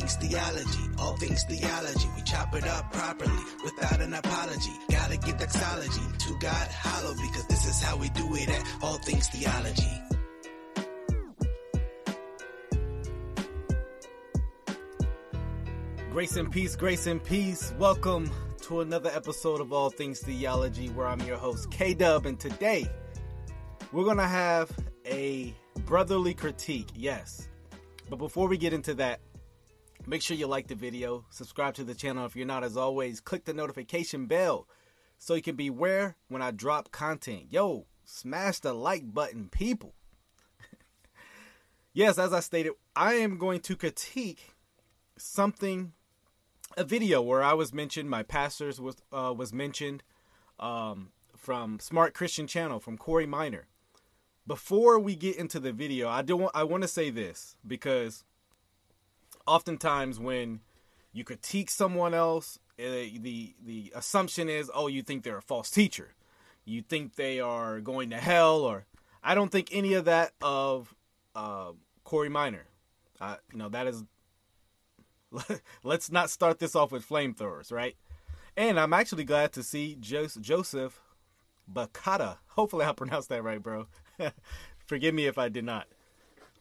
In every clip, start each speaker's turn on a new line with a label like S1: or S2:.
S1: things theology, all things theology. We chop it up properly without an apology. Gotta give doxology to God hollow because this is how we do it at all things theology.
S2: Grace and peace, grace and peace. Welcome to another episode of All Things Theology, where I'm your host, K Dub, and today we're gonna have a brotherly critique. Yes, but before we get into that, make sure you like the video, subscribe to the channel if you're not. As always, click the notification bell so you can be aware when I drop content. Yo, smash the like button, people. yes, as I stated, I am going to critique something a video where I was mentioned, my pastors was uh, was mentioned um, from Smart Christian Channel from Corey Miner. Before we get into the video, I do want I want to say this because oftentimes when you critique someone else, uh, the the assumption is, oh, you think they're a false teacher, you think they are going to hell, or I don't think any of that of uh, Corey Miner. Uh, you know that is let's not start this off with flamethrowers, right? And I'm actually glad to see Joseph Bakata. Hopefully, I pronounced that right, bro. Forgive me if I did not.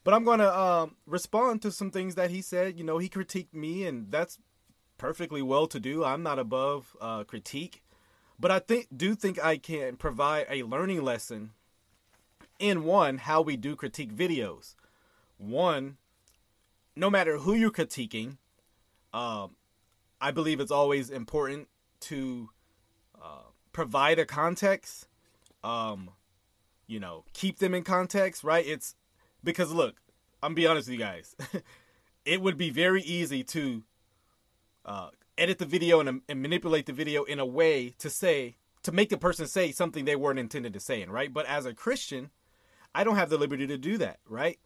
S2: But I'm going to um, respond to some things that he said. You know, he critiqued me, and that's perfectly well to do. I'm not above uh, critique. But I think do think I can provide a learning lesson in one how we do critique videos. One, no matter who you're critiquing, um, I believe it's always important to uh, provide a context. Um, you know, keep them in context, right? It's because look, I'm gonna be honest with you guys. it would be very easy to uh, edit the video and, and manipulate the video in a way to say to make the person say something they weren't intended to say, right? But as a Christian, I don't have the liberty to do that, right?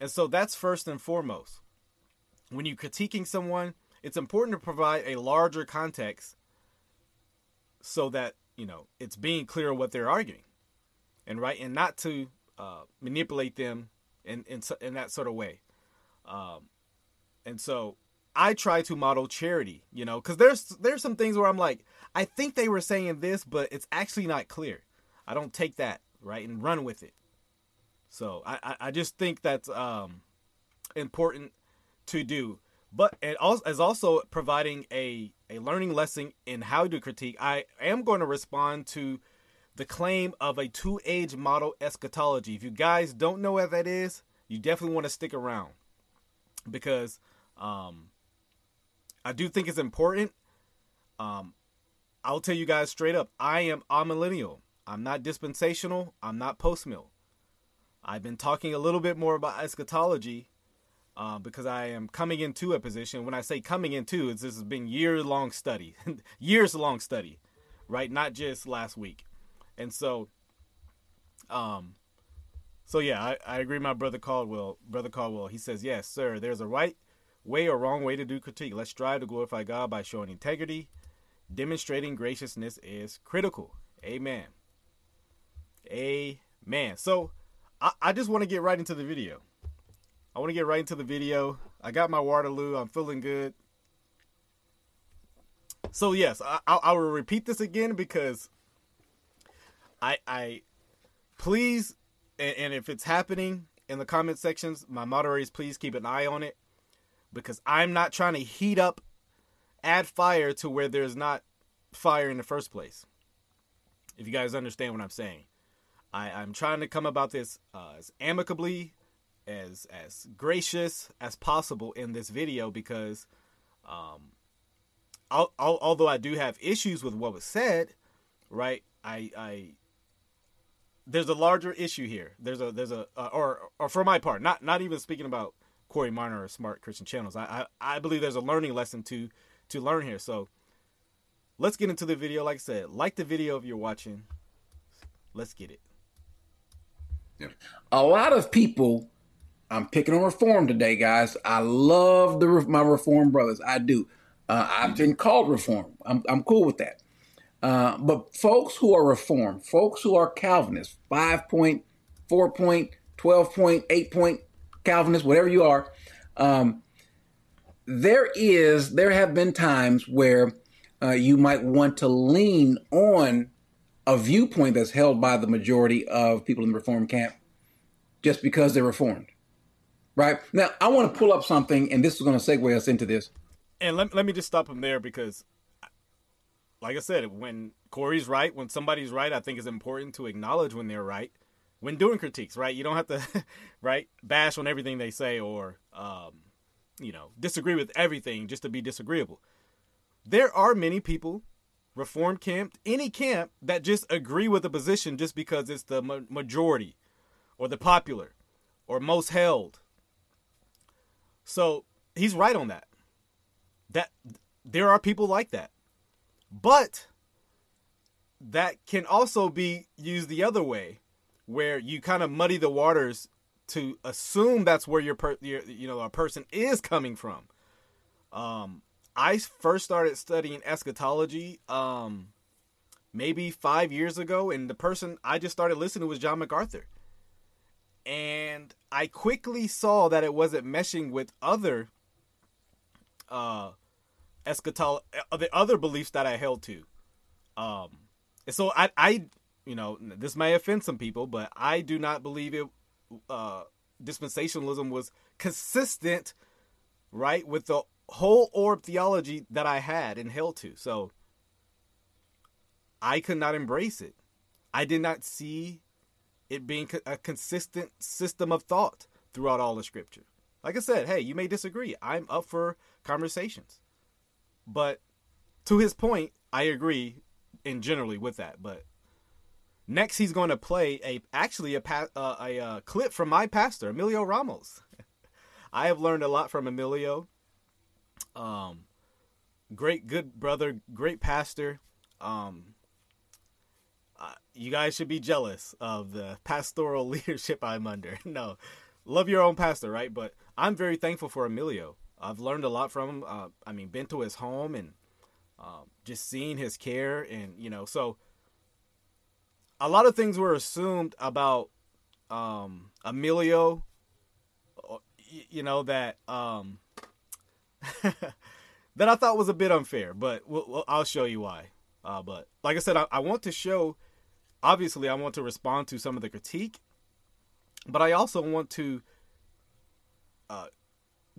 S2: And so that's first and foremost. When you're critiquing someone, it's important to provide a larger context so that you know it's being clear what they're arguing and right and not to uh, manipulate them in, in in that sort of way. Um, and so I try to model charity you know because there's there's some things where I'm like I think they were saying this but it's actually not clear. I don't take that right and run with it. So I I, just think that's um, important to do. But it also is also providing a a learning lesson in how to critique. I am going to respond to the claim of a two age model eschatology. If you guys don't know what that is, you definitely want to stick around because um, I do think it's important. Um, I'll tell you guys straight up, I am amillennial. I'm not dispensational. I'm not post mill. I've been talking a little bit more about eschatology uh, because I am coming into a position. When I say coming into, it's this has been year long study, years long study, right? Not just last week, and so, um, so yeah, I, I agree. My brother Caldwell, brother Caldwell, he says yes, sir. There's a right way or wrong way to do critique. Let's strive to glorify God by showing integrity. Demonstrating graciousness is critical. Amen. Amen. So I, I just want to get right into the video. I want to get right into the video. I got my Waterloo. I'm feeling good. So yes, I, I, I will repeat this again because I I please and, and if it's happening in the comment sections, my moderators please keep an eye on it because I'm not trying to heat up, add fire to where there's not fire in the first place. If you guys understand what I'm saying, I, I'm trying to come about this uh, as amicably as as gracious as possible in this video because um I'll, I'll, although I do have issues with what was said, right? I I there's a larger issue here. There's a there's a uh, or or for my part, not not even speaking about Corey Miner or Smart Christian Channels. I, I I believe there's a learning lesson to to learn here. So let's get into the video. Like I said, like the video if you're watching. Let's get it.
S3: Yeah. A lot of people I'm picking on reform today, guys. I love the my reform brothers. I do. Uh, I've been called reform. I'm, I'm cool with that. Uh, but folks who are reformed, folks who are Calvinists, five point, four point, twelve point, eight point Calvinists, whatever you are, um, there is there have been times where uh, you might want to lean on a viewpoint that's held by the majority of people in the reform camp just because they're reformed right? Now i want to pull up something and this is going to segue us into this.
S2: And let, let me just stop him there because like i said when corey's right when somebody's right i think it's important to acknowledge when they're right when doing critiques right? You don't have to right bash on everything they say or um, you know disagree with everything just to be disagreeable. There are many people reform camp any camp that just agree with a position just because it's the ma- majority or the popular or most held. So he's right on that. That there are people like that. But that can also be used the other way where you kind of muddy the waters to assume that's where your, per, your you know a person is coming from. Um, I first started studying eschatology um, maybe five years ago, and the person I just started listening to was John MacArthur. And I quickly saw that it wasn't meshing with other uh, eschatology, uh, the other beliefs that I held to. Um, so I, I, you know, this may offend some people, but I do not believe it. Uh, dispensationalism was consistent, right, with the whole orb theology that I had and held to. So I could not embrace it. I did not see it being a consistent system of thought throughout all the scripture. Like I said, hey, you may disagree. I'm up for conversations. But to his point, I agree in generally with that. But next, he's going to play a actually a uh, a, a uh, clip from my pastor Emilio Ramos. I have learned a lot from Emilio. Um, great, good brother, great pastor. Um, uh, you guys should be jealous of the pastoral leadership I'm under. no, love your own pastor, right? But I'm very thankful for Emilio. I've learned a lot from him. Uh, I mean, been to his home and uh, just seeing his care, and you know, so a lot of things were assumed about um, Emilio. Uh, you know that um, that I thought was a bit unfair, but we'll, we'll, I'll show you why. Uh, but like I said, I, I want to show. Obviously, I want to respond to some of the critique, but I also want to uh,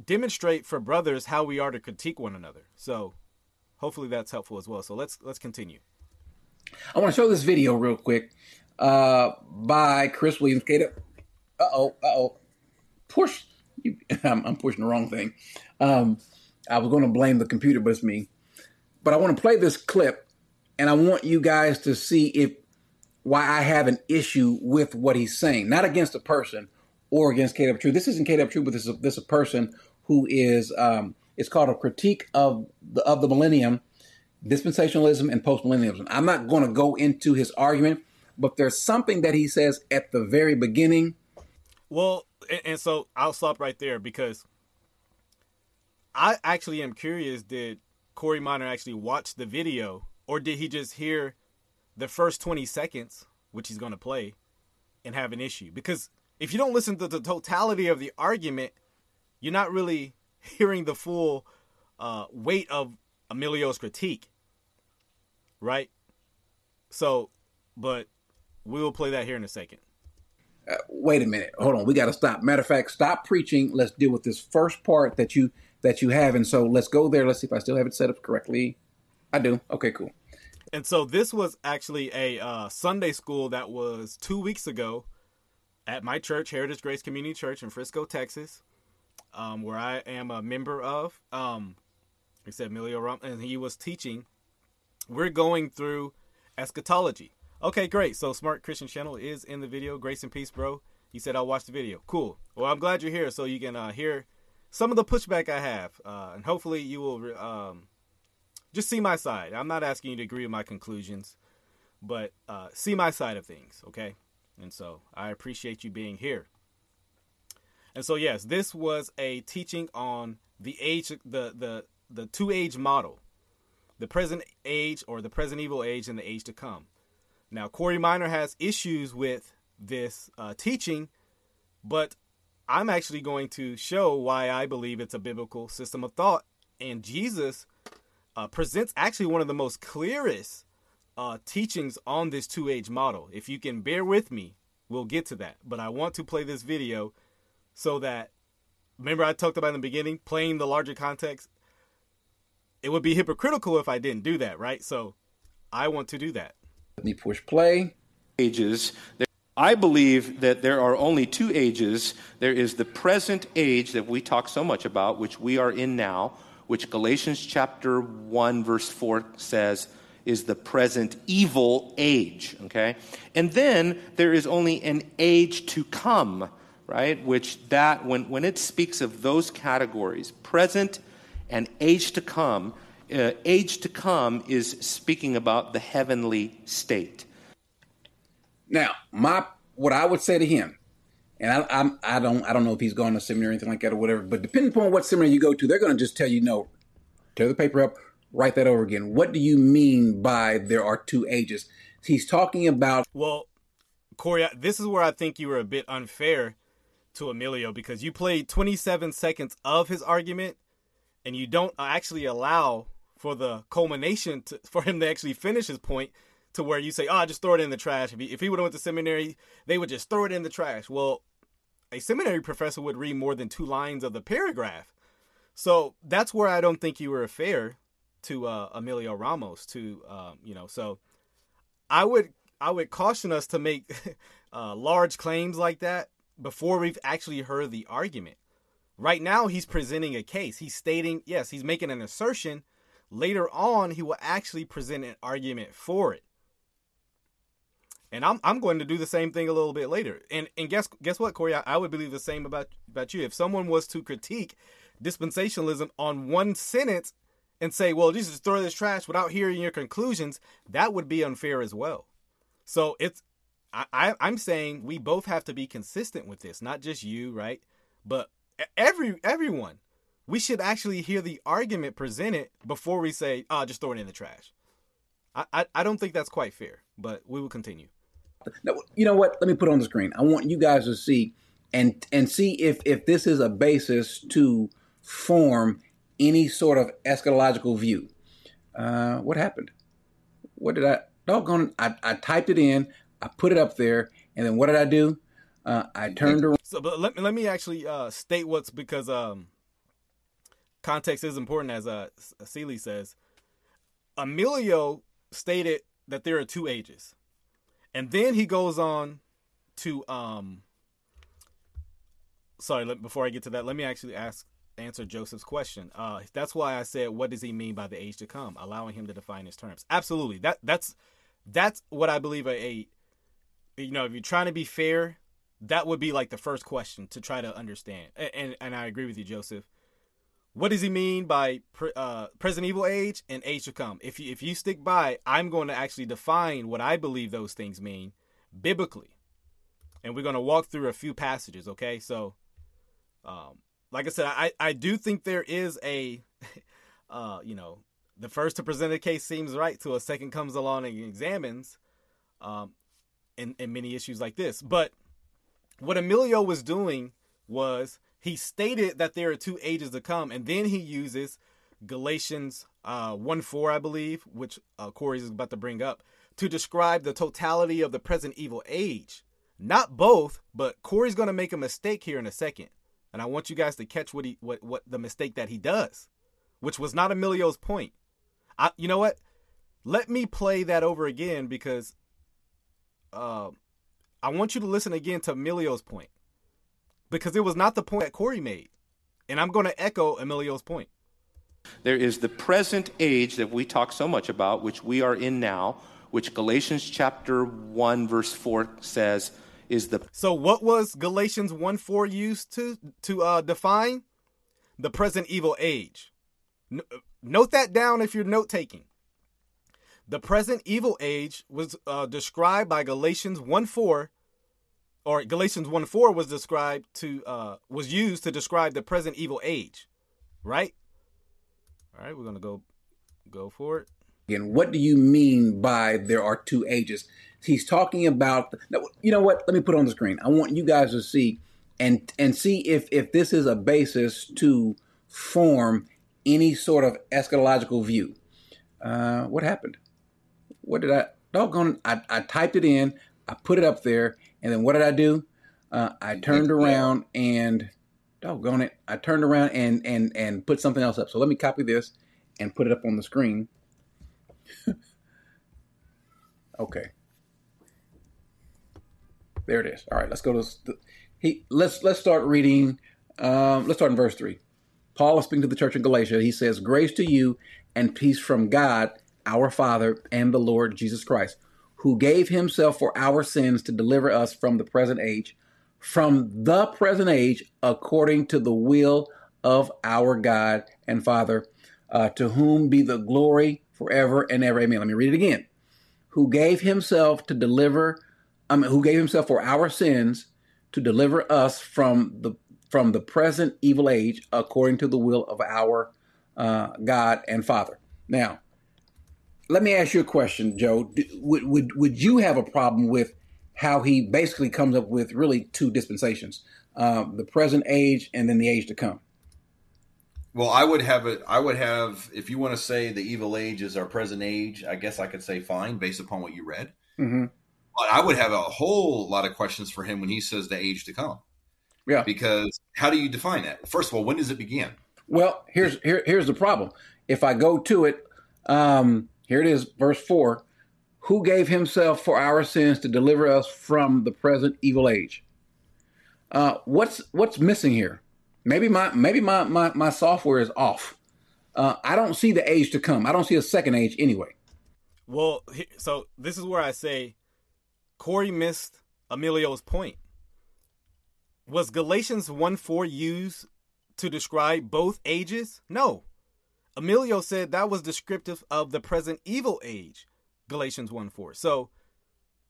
S2: demonstrate for brothers how we are to critique one another. So hopefully that's helpful as well. So let's let's continue.
S3: I want to show this video real quick uh, by Chris Williams. Uh oh, uh oh. Push. I'm, I'm, pushing the wrong thing. Um, I was going to blame the computer, but it's me. But I want to play this clip, and I want you guys to see if why I have an issue with what he's saying, not against a person or against KW True. This isn't KW True, but this is a, this is a person who is um, it's called a critique of the of the millennium, dispensationalism and postmillennialism. I'm not going to go into his argument, but there's something that he says at the very beginning.
S2: Well, and, and so I'll stop right there because I actually am curious. Did Corey Miner actually watch the video, or did he just hear the first 20 seconds, which he's going to play, and have an issue? Because if you don't listen to the totality of the argument, you're not really hearing the full uh, weight of Emilio's critique, right? So, but we'll play that here in a second.
S3: Uh, wait a minute, hold on. We got to stop. Matter of fact, stop preaching. Let's deal with this first part that you that you have, and so let's go there. Let's see if I still have it set up correctly. I do. Okay, cool.
S2: And so this was actually a uh, Sunday school that was two weeks ago at my church, Heritage Grace Community Church in Frisco, Texas um, where I am a member of. Um, he said Emilio Rum, and he was teaching. We're going through eschatology. Okay, great. So Smart Christian Channel is in the video. Grace and peace, bro. He said I'll watch the video. Cool. Well, I'm glad you're here, so you can uh, hear some of the pushback I have, uh, and hopefully you will um, just see my side. I'm not asking you to agree with my conclusions, but uh, see my side of things. Okay, and so I appreciate you being here. And so yes, this was a teaching on the age the the the two age model. The present age or the present evil age and the age to come. Now Corey Miner has issues with this uh, teaching, but I'm actually going to show why I believe it's a biblical system of thought. And Jesus uh, presents actually one of the most clearest uh, teachings on this two age model. If you can bear with me, we'll get to that. But I want to play this video so that, remember, I talked about in the beginning, playing the larger context. It would be hypocritical if I didn't do that, right? So I want to do that.
S3: Let me push play.
S4: Ages. I believe that there are only two ages. There is the present age that we talk so much about, which we are in now, which Galatians chapter 1, verse 4 says is the present evil age, okay? And then there is only an age to come, right? Which that, when, when it speaks of those categories, present and age to come, uh, age to come is speaking about the heavenly state.
S3: Now, my what I would say to him, and I, I'm, I don't I don't know if he's gone to seminary or anything like that or whatever, but depending upon what seminary you go to, they're going to just tell you no, tear the paper up, write that over again. What do you mean by there are two ages? He's talking about.
S2: Well, Corey, this is where I think you were a bit unfair to Emilio because you played 27 seconds of his argument and you don't actually allow for the culmination to, for him to actually finish his point to where you say, "Oh, I just throw it in the trash." If he, if he would have went to seminary, they would just throw it in the trash. Well, a seminary professor would read more than two lines of the paragraph. So that's where I don't think you were fair to uh, Emilio Ramos. To um, you know, so I would I would caution us to make uh, large claims like that before we've actually heard the argument. Right now, he's presenting a case. He's stating, yes, he's making an assertion. Later on, he will actually present an argument for it. And I'm I'm going to do the same thing a little bit later. And and guess guess what, Corey? I, I would believe the same about about you. If someone was to critique dispensationalism on one sentence and say, "Well, just throw this trash," without hearing your conclusions, that would be unfair as well. So it's I, I I'm saying we both have to be consistent with this, not just you, right? But every everyone. We should actually hear the argument presented before we say, "Oh, just throw it in the trash." I, I, I don't think that's quite fair, but we will continue.
S3: You know what? Let me put on the screen. I want you guys to see and and see if if this is a basis to form any sort of eschatological view. Uh, what happened? What did I? Doggone! I, I typed it in. I put it up there, and then what did I do? Uh, I turned around.
S2: So, but let me let me actually uh, state what's because um, context is important, as uh, Seeley says. Emilio stated that there are two ages. And then he goes on to um sorry, let, before I get to that, let me actually ask answer Joseph's question. Uh that's why I said what does he mean by the age to come, allowing him to define his terms. Absolutely. That that's that's what I believe a, a you know, if you're trying to be fair, that would be like the first question to try to understand. And and, I agree with you, Joseph what does he mean by uh, present evil age and age to come? If you, if you stick by, I'm going to actually define what I believe those things mean biblically, and we're going to walk through a few passages. Okay, so, um, like I said, I I do think there is a, uh, you know, the first to present a case seems right till a second comes along and examines, um, in in many issues like this. But what Emilio was doing was he stated that there are two ages to come, and then he uses Galatians uh, 1 4, I believe, which uh, Corey is about to bring up, to describe the totality of the present evil age. Not both, but Corey's going to make a mistake here in a second. And I want you guys to catch what he what, what the mistake that he does, which was not Emilio's point. I, you know what? Let me play that over again because uh, I want you to listen again to Emilio's point because it was not the point that Corey made. And I'm going to echo Emilio's point.
S4: There is the present age that we talk so much about, which we are in now, which Galatians chapter 1 verse 4 says is the
S2: So what was Galatians 1 4 used to to uh, define the present evil age? N- note that down if you're note taking. The present evil age was uh, described by Galatians 1 4 or Galatians 1 4 was described to uh was used to describe the present evil age. Right? All right, we're gonna go go for it.
S3: And what do you mean by there are two ages? He's talking about you know what? Let me put on the screen. I want you guys to see and and see if if this is a basis to form any sort of eschatological view. Uh, what happened? What did I? Doggone! I, I typed it in. I put it up there, and then what did I do? Uh, I turned around and doggone it! I turned around and and and put something else up. So let me copy this and put it up on the screen. okay. There it is. All right, let's go to he. Let's let's start reading. Um, let's start in verse three. Paul is speaking to the church in Galatia. He says, "Grace to you and peace from God, our Father, and the Lord Jesus Christ, who gave Himself for our sins to deliver us from the present age, from the present age, according to the will of our God and Father, uh, to whom be the glory forever and ever. Amen." Let me read it again. Who gave Himself to deliver um, who gave himself for our sins to deliver us from the from the present evil age according to the will of our uh, God and Father. Now, let me ask you a question, Joe. Would, would would you have a problem with how he basically comes up with really two dispensations, uh, the present age and then the age to come?
S5: Well, I would have it. I would have, if you want to say the evil age is our present age, I guess I could say fine based upon what you read.
S3: Mm-hmm.
S5: But I would have a whole lot of questions for him when he says the age to come.
S3: Yeah.
S5: Because how do you define that? First of all, when does it begin?
S3: Well, here's here, here's the problem. If I go to it, um, here it is, verse four. Who gave himself for our sins to deliver us from the present evil age? Uh, what's what's missing here? Maybe my maybe my my, my software is off. Uh, I don't see the age to come. I don't see a second age anyway.
S2: Well, so this is where I say Corey missed Emilio's point. Was Galatians 1 4 used to describe both ages? No. Emilio said that was descriptive of the present evil age, Galatians 1 4. So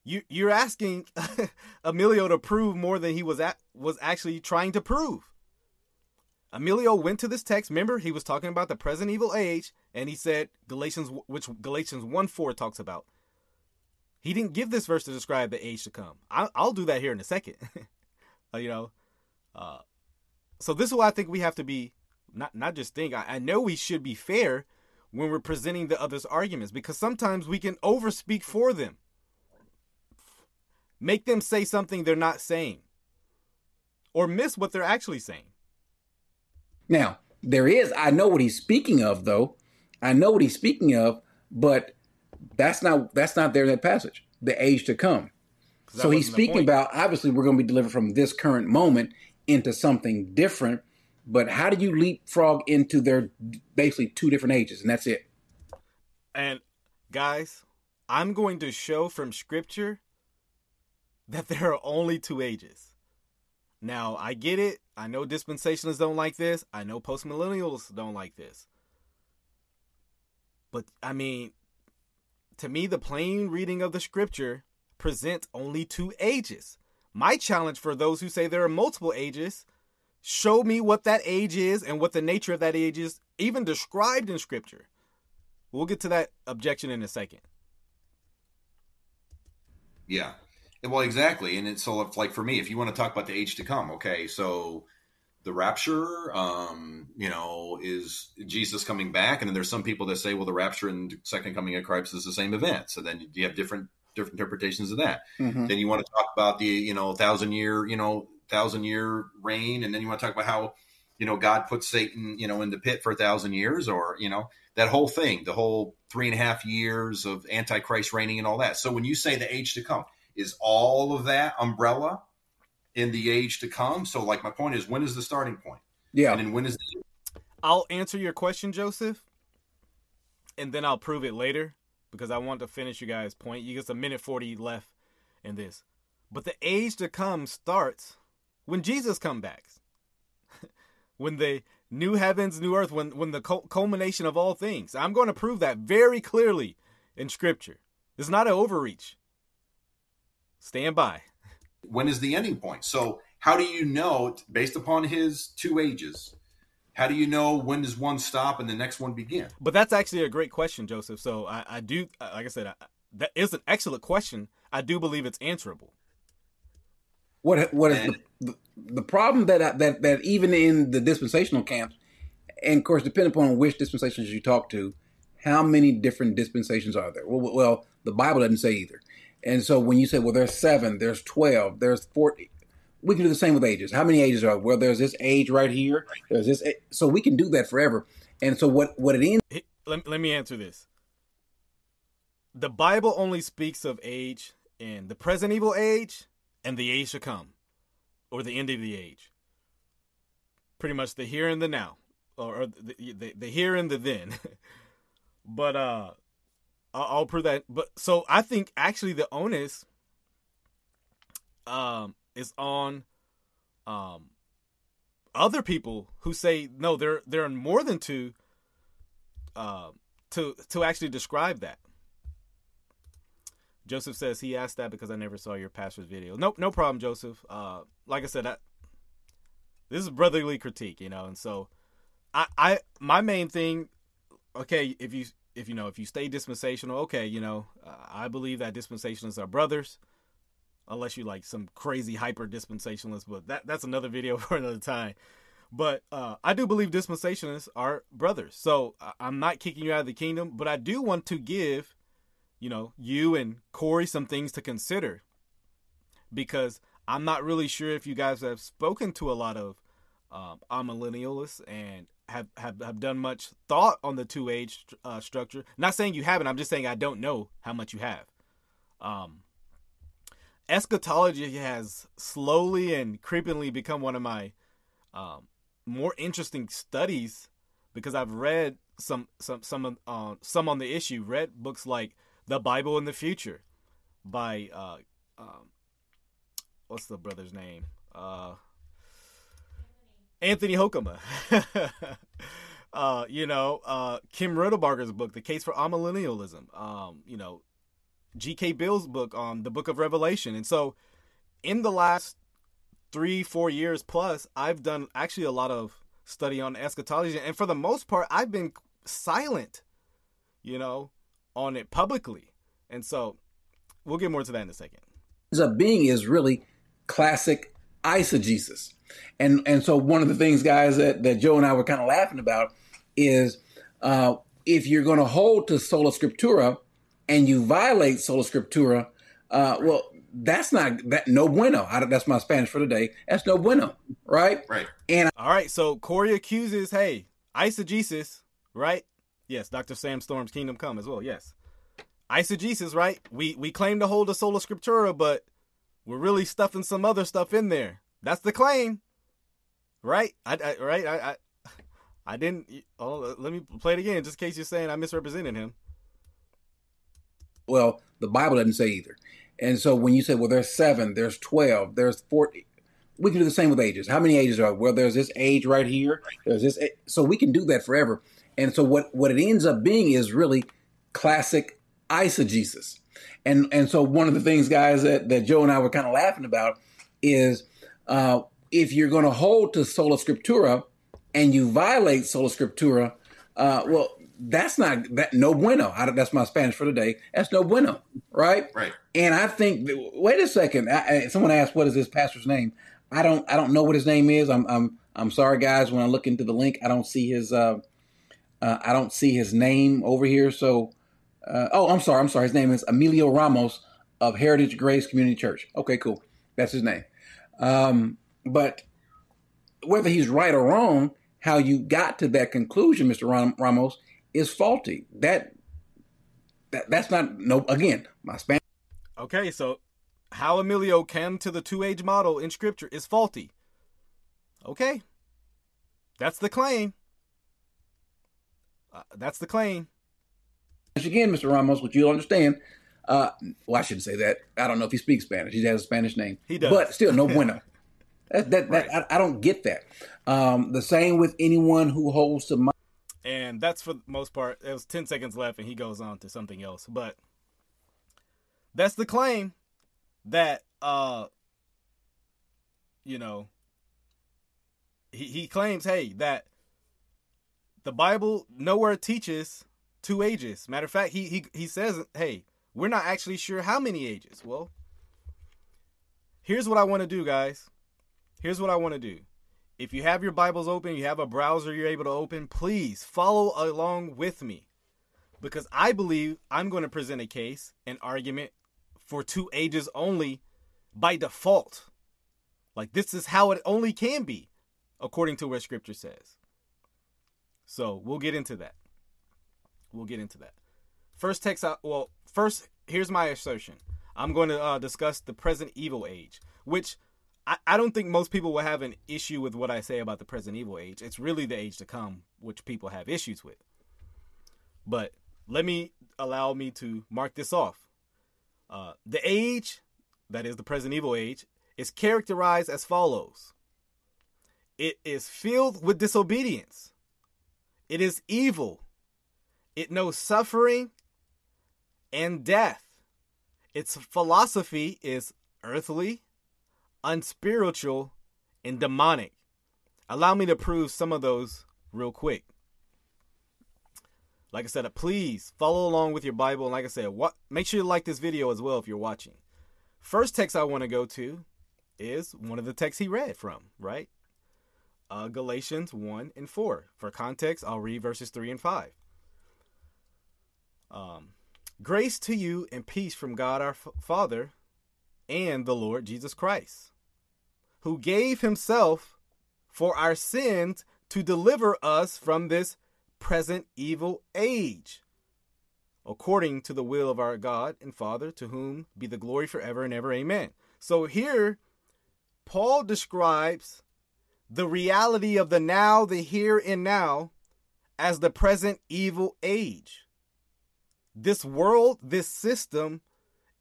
S2: you you're asking Emilio to prove more than he was at was actually trying to prove. Emilio went to this text. Remember, he was talking about the present evil age, and he said Galatians, which Galatians 1 4 talks about. He didn't give this verse to describe the age to come. I, will do that here in a second. uh, you know, uh, so this is why I think we have to be not not just think. I, I know we should be fair when we're presenting the other's arguments because sometimes we can overspeak for them, make them say something they're not saying, or miss what they're actually saying.
S3: Now there is. I know what he's speaking of, though. I know what he's speaking of, but that's not that's not there in that passage. The age to come. So he's speaking about obviously we're going to be delivered from this current moment into something different. But how do you leapfrog into their basically two different ages, and that's it?
S2: And guys, I'm going to show from scripture that there are only two ages. Now, I get it. I know dispensationalists don't like this. I know postmillennials don't like this. But I mean, to me, the plain reading of the scripture presents only two ages. My challenge for those who say there are multiple ages show me what that age is and what the nature of that age is, even described in scripture. We'll get to that objection in a second.
S5: Yeah. Well, exactly. And it's so, if, like, for me, if you want to talk about the age to come, okay, so the rapture, um, you know, is Jesus coming back, and then there's some people that say, well, the rapture and second coming of Christ is the same event. So then you have different different interpretations of that. Mm-hmm. Then you want to talk about the you know thousand year you know thousand year reign, and then you want to talk about how you know God put Satan you know in the pit for a thousand years, or you know that whole thing, the whole three and a half years of Antichrist reigning and all that. So when you say the age to come, is all of that umbrella in the age to come. So, like, my point is, when is the starting point?
S3: Yeah.
S5: And then when is the.
S2: I'll answer your question, Joseph, and then I'll prove it later because I want to finish you guys' point. You get a minute 40 left in this. But the age to come starts when Jesus comes back. when the new heavens, new earth, when, when the culmination of all things. I'm going to prove that very clearly in Scripture. It's not an overreach. Stand by
S5: when is the ending point? So how do you know, based upon his two ages, how do you know when does one stop and the next one begin?
S2: But that's actually a great question, Joseph. So I, I do, like I said, I, that is an excellent question. I do believe it's answerable.
S3: What what is the, the, the problem that uh, that that even in the dispensational camps, and of course, depending upon which dispensations you talk to, how many different dispensations are there? Well, well, the Bible doesn't say either. And so when you say, well, there's seven, there's twelve, there's forty, we can do the same with ages. How many ages are there? Well, there's this age right here. There's this, so we can do that forever. And so what what it ends.
S2: Let, let me answer this. The Bible only speaks of age in the present evil age and the age to come, or the end of the age. Pretty much the here and the now, or, the, the, the here and the then. but uh, I'll, I'll prove that. But so I think actually the onus um is on um other people who say no, there there are more than two. Uh, to to actually describe that. Joseph says he asked that because I never saw your pastor's video. Nope, no problem, Joseph. Uh, like I said, this is brotherly critique, you know, and so I, I, my main thing, okay, if you, if you know, if you stay dispensational, okay, you know, uh, I believe that dispensationalists are brothers, unless you like some crazy hyper dispensationalist, but that that's another video for another time. But uh, I do believe dispensationalists are brothers, so I'm not kicking you out of the kingdom, but I do want to give you know, you and Corey some things to consider because I'm not really sure if you guys have spoken to a lot of um, amillennialists and have, have, have done much thought on the two age uh, structure. Not saying you haven't, I'm just saying I don't know how much you have. Um, eschatology has slowly and creepingly become one of my um, more interesting studies because I've read some some some uh, some on the issue. Read books like the Bible in the Future by uh, um, what's the brother's name? Uh, Anthony Hoekema. uh, you know, uh, Kim Riddlebarger's book, The Case for Amillennialism. Um, you know, G.K. Beale's book on the Book of Revelation. And so, in the last three, four years plus, I've done actually a lot of study on eschatology, and for the most part, I've been silent. You know, on it publicly. And so we'll get more to that in a second.
S3: Up being is really classic eisegesis. And and so one of the things, guys, that, that Joe and I were kind of laughing about is uh, if you're going to hold to sola scriptura and you violate sola scriptura, uh, well, that's not that no bueno. I, that's my Spanish for today. That's no bueno, right?
S5: Right.
S3: And
S2: all right, so Corey accuses, hey, eisegesis, right? Yes, Dr. Sam Storms' Kingdom Come as well. Yes. Eisegesis, right? We we claim to hold a sola scriptura, but we're really stuffing some other stuff in there. That's the claim, right? I, I right? I, I I didn't. Oh, let me play it again, just in case you're saying I misrepresented him.
S3: Well, the Bible doesn't say either. And so when you say, well, there's seven, there's twelve, there's forty, we can do the same with ages. How many ages are? Well, there's this age right here. There's this, so we can do that forever. And so what what it ends up being is really classic eisegesis. And and so one of the things, guys, that, that Joe and I were kind of laughing about is uh, if you're going to hold to sola scriptura and you violate sola scriptura, uh, well, that's not that no bueno. I, that's my Spanish for today. That's no bueno, right?
S5: Right.
S3: And I think, wait a second. I, someone asked, "What is this pastor's name?" I don't. I don't know what his name is. I'm. I'm. I'm sorry, guys. When I look into the link, I don't see his. Uh, uh, I don't see his name over here. So, uh, oh, I'm sorry. I'm sorry. His name is Emilio Ramos of Heritage Grace Community Church. Okay, cool. That's his name. Um, but whether he's right or wrong, how you got to that conclusion, Mr. Ramos, is faulty. That that that's not no. Again, my Spanish.
S2: Okay, so how Emilio came to the two age model in Scripture is faulty. Okay, that's the claim. Uh, that's the claim.
S3: Again, Mr. Ramos, which you'll understand. Uh, well, I shouldn't say that. I don't know if he speaks Spanish. He has a Spanish name.
S2: He does.
S3: But still, no bueno. that, that, right. that I, I, don't get that. Um, the same with anyone who holds to my.
S2: And that's for the most part. It was 10 seconds left, and he goes on to something else. But that's the claim that, uh, you know, he, he claims, hey, that the Bible nowhere teaches two ages. Matter of fact, he he he says, "Hey, we're not actually sure how many ages." Well, here's what I want to do, guys. Here's what I want to do. If you have your Bibles open, you have a browser you're able to open, please follow along with me. Because I believe I'm going to present a case, an argument for two ages only by default. Like, this is how it only can be, according to what Scripture says. So, we'll get into that. We'll get into that. First text, out, well, first, here's my assertion. I'm going to uh, discuss the present evil age, which I, I don't think most people will have an issue with what I say about the present evil age. It's really the age to come, which people have issues with. But let me allow me to mark this off. Uh, the age, that is the present evil age, is characterized as follows it is filled with disobedience, it is evil, it knows suffering and death. Its philosophy is earthly, unspiritual, and demonic. Allow me to prove some of those real quick. Like I said, please follow along with your Bible. And like I said, what make sure you like this video as well if you're watching. First text I want to go to is one of the texts he read from, right? Uh, Galatians 1 and 4. For context, I'll read verses 3 and 5. Um, Grace to you and peace from God our F- Father and the Lord Jesus Christ, who gave himself for our sins to deliver us from this present evil age, according to the will of our God and Father, to whom be the glory forever and ever. Amen. So here, Paul describes the reality of the now, the here and now, as the present evil age. This world, this system,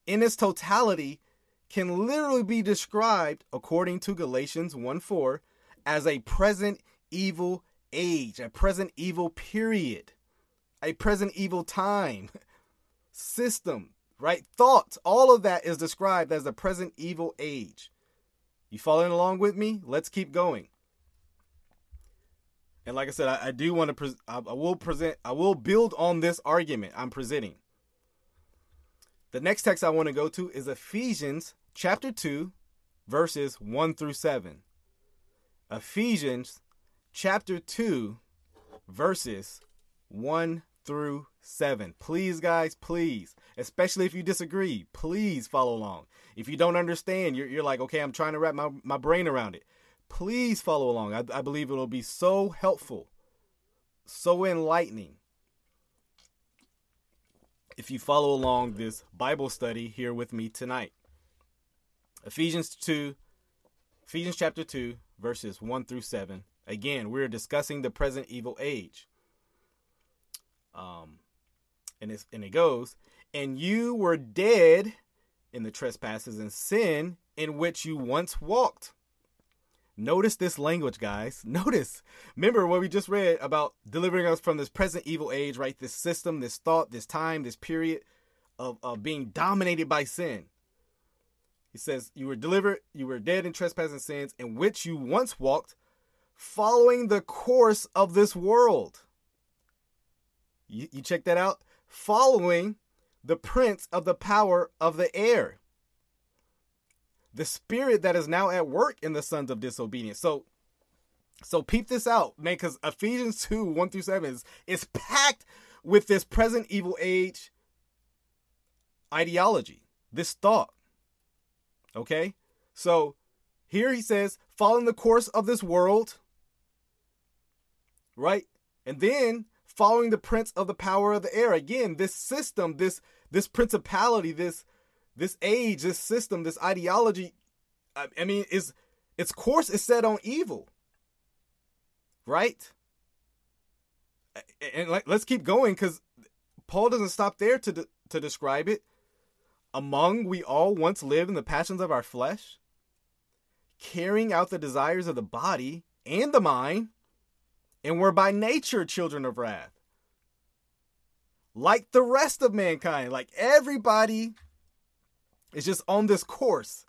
S2: in its totality, can literally be described, according to Galatians 1 4, as a present evil age, a present evil period, a present evil time, system, right? Thoughts, all of that is described as the present evil age. You following along with me? Let's keep going. And like I said, I, I do want to, pre- I, I will present, I will build on this argument I'm presenting. The next text I want to go to is Ephesians chapter 2, verses 1 through 7. Ephesians chapter 2, verses 1 through 7. Please, guys, please, especially if you disagree, please follow along. If you don't understand, you're, you're like, okay, I'm trying to wrap my, my brain around it please follow along. I, I believe it'll be so helpful, so enlightening if you follow along this Bible study here with me tonight. Ephesians 2, Ephesians chapter 2, verses 1 through 7. Again, we're discussing the present evil age. Um, and, it's, and it goes, and you were dead in the trespasses and sin in which you once walked Notice this language, guys. Notice. Remember what we just read about delivering us from this present evil age, right? This system, this thought, this time, this period of, of being dominated by sin. He says, You were delivered, you were dead in trespass and sins, in which you once walked, following the course of this world. You, you check that out? Following the prince of the power of the air the spirit that is now at work in the sons of disobedience. So so peep this out, man, because Ephesians 2, 1 through 7 is, is packed with this present evil age ideology, this thought. Okay? So here he says, following the course of this world, right? And then following the prince of the power of the air. Again, this system, this this principality, this this age, this system, this ideology, I mean, is its course is set on evil, right? And like, let's keep going because Paul doesn't stop there to de- to describe it. Among we all once lived in the passions of our flesh, carrying out the desires of the body and the mind, and were by nature children of wrath. Like the rest of mankind, like everybody is just on this course,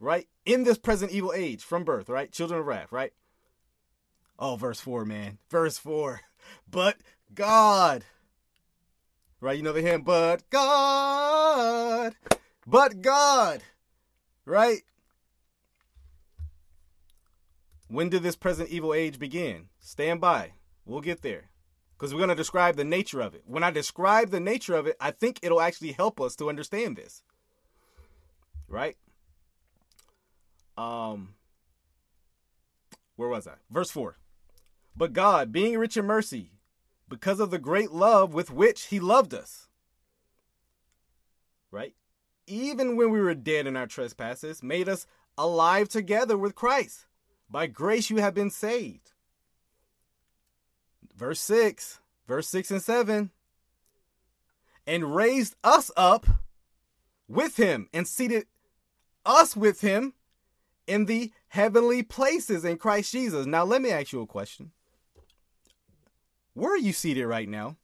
S2: right? In this present evil age from birth, right? Children of wrath, right? Oh, verse 4, man. Verse 4. But God. Right? You know the hymn, but God. But God. right? When did this present evil age begin? Stand by. We'll get there. Because we're going to describe the nature of it. When I describe the nature of it, I think it'll actually help us to understand this. Right? Um where was I? Verse 4. But God, being rich in mercy, because of the great love with which he loved us. Right? Even when we were dead in our trespasses, made us alive together with Christ. By grace you have been saved. Verse 6, verse 6 and 7. And raised us up with him and seated us with him in the heavenly places in Christ Jesus. Now, let me ask you a question. Where are you seated right now?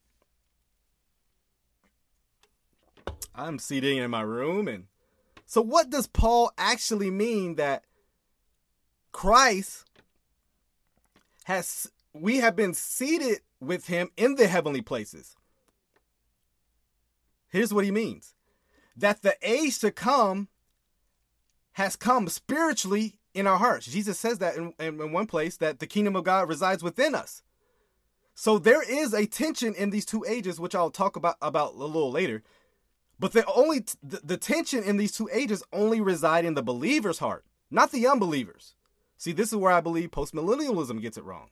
S2: I'm seated in my room. And so, what does Paul actually mean that Christ has, we have been seated with him in the heavenly places? Here's what he means that the age to come has come spiritually in our hearts. Jesus says that in, in, one place that the kingdom of God resides within us. So there is a tension in these two ages, which I'll talk about about a little later. But the only the, the tension in these two ages only reside in the believer's heart, not the unbelievers. See, this is where I believe postmillennialism gets it wrong.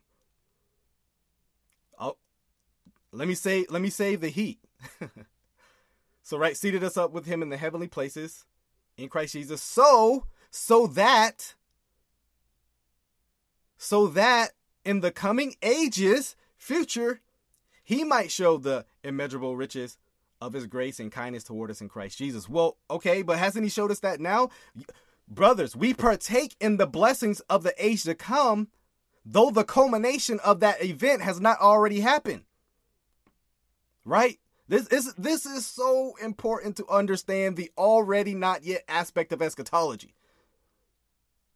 S2: Oh, let me say, let me save the heat. so right, seated us up with him in the heavenly places in Christ Jesus, so so that so that in the coming ages, future, he might show the immeasurable riches of his grace and kindness toward us in Christ Jesus. Well, okay, but hasn't he showed us that now? Brothers, we partake in the blessings of the age to come, though the culmination of that event has not already happened. Right? This is this is so important to understand the already not yet aspect of eschatology.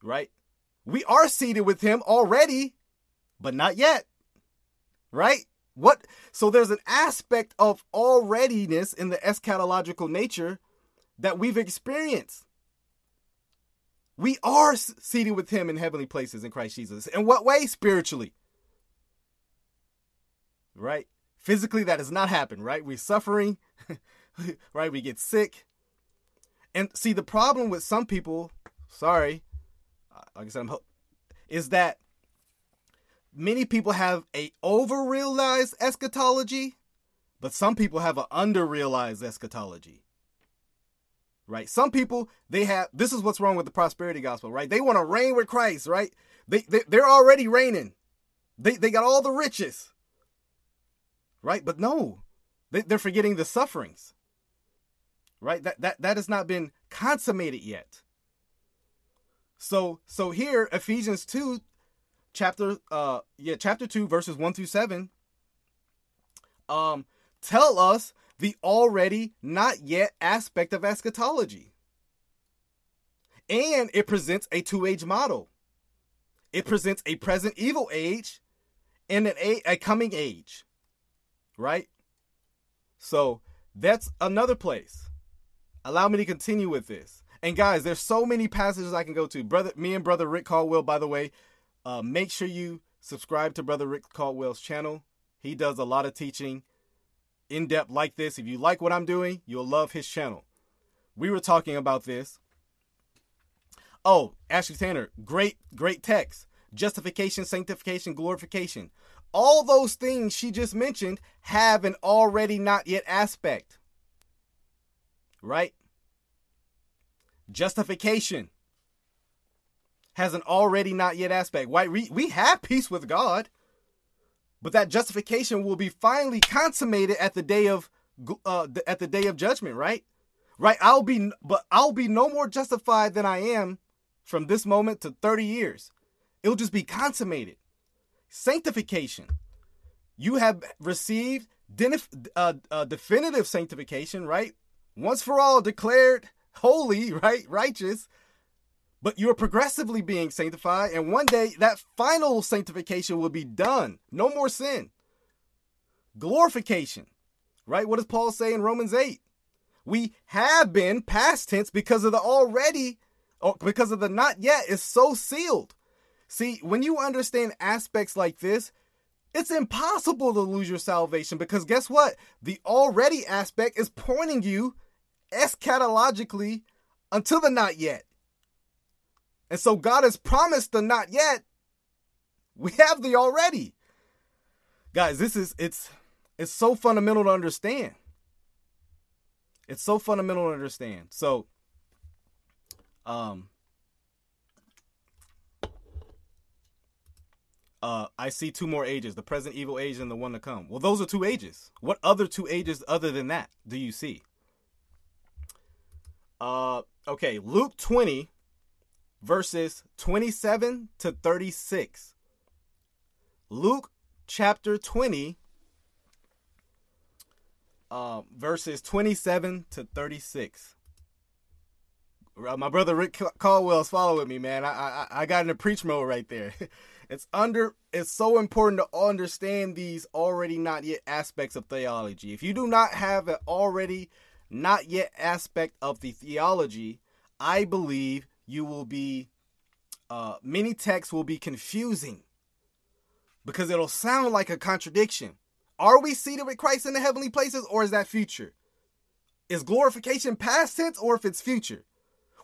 S2: Right? We are seated with him already, but not yet. Right? What so there's an aspect of alreadiness in the eschatological nature that we've experienced. We are seated with him in heavenly places in Christ Jesus. In what way? Spiritually. Right? Physically, that does not happen, right? We're suffering, right? We get sick. And see, the problem with some people, sorry, like I said, I'm, is that many people have a over-realized eschatology, but some people have an under-realized eschatology. Right? Some people they have this is what's wrong with the prosperity gospel, right? They want to reign with Christ, right? They, they they're already reigning. They they got all the riches right? But no, they, they're forgetting the sufferings, right? That that that has not been consummated yet. So so here Ephesians two, chapter uh yeah chapter two verses one through seven. Um, tell us the already not yet aspect of eschatology. And it presents a two age model. It presents a present evil age and an a, a coming age right? So that's another place. Allow me to continue with this. And guys, there's so many passages I can go to. Brother, me and brother Rick Caldwell, by the way, uh, make sure you subscribe to brother Rick Caldwell's channel. He does a lot of teaching in depth like this. If you like what I'm doing, you'll love his channel. We were talking about this. Oh, Ashley Tanner, great, great text. Justification, sanctification, glorification all those things she just mentioned have an already not yet aspect. Right? Justification has an already not yet aspect. Why we, we have peace with God, but that justification will be finally consummated at the day of uh, at the day of judgment, right? Right? I'll be but I'll be no more justified than I am from this moment to 30 years. It'll just be consummated sanctification. You have received uh, uh, definitive sanctification, right? Once for all declared holy, right? Righteous. But you're progressively being sanctified, and one day that final sanctification will be done. No more sin. Glorification, right? What does Paul say in Romans 8? We have been past tense because of the already Oh, because of the not yet is so sealed. See, when you understand aspects like this, it's impossible to lose your salvation because guess what? The already aspect is pointing you eschatologically until the not yet. And so God has promised the not yet. We have the already. Guys, this is it's it's so fundamental to understand. It's so fundamental to understand. So um uh, I see two more ages, the present evil age and the one to come. Well, those are two ages. What other two ages other than that do you see? Uh, okay, Luke 20, verses 27 to 36. Luke chapter 20, uh, verses 27 to 36. Uh, my brother Rick Caldwell's following me, man. I, I I got in a preach mode right there. It's under it's so important to understand these already not yet aspects of theology. If you do not have an already not yet aspect of the theology, I believe you will be uh, many texts will be confusing because it'll sound like a contradiction. Are we seated with Christ in the heavenly places or is that future? Is glorification past tense or if it's future?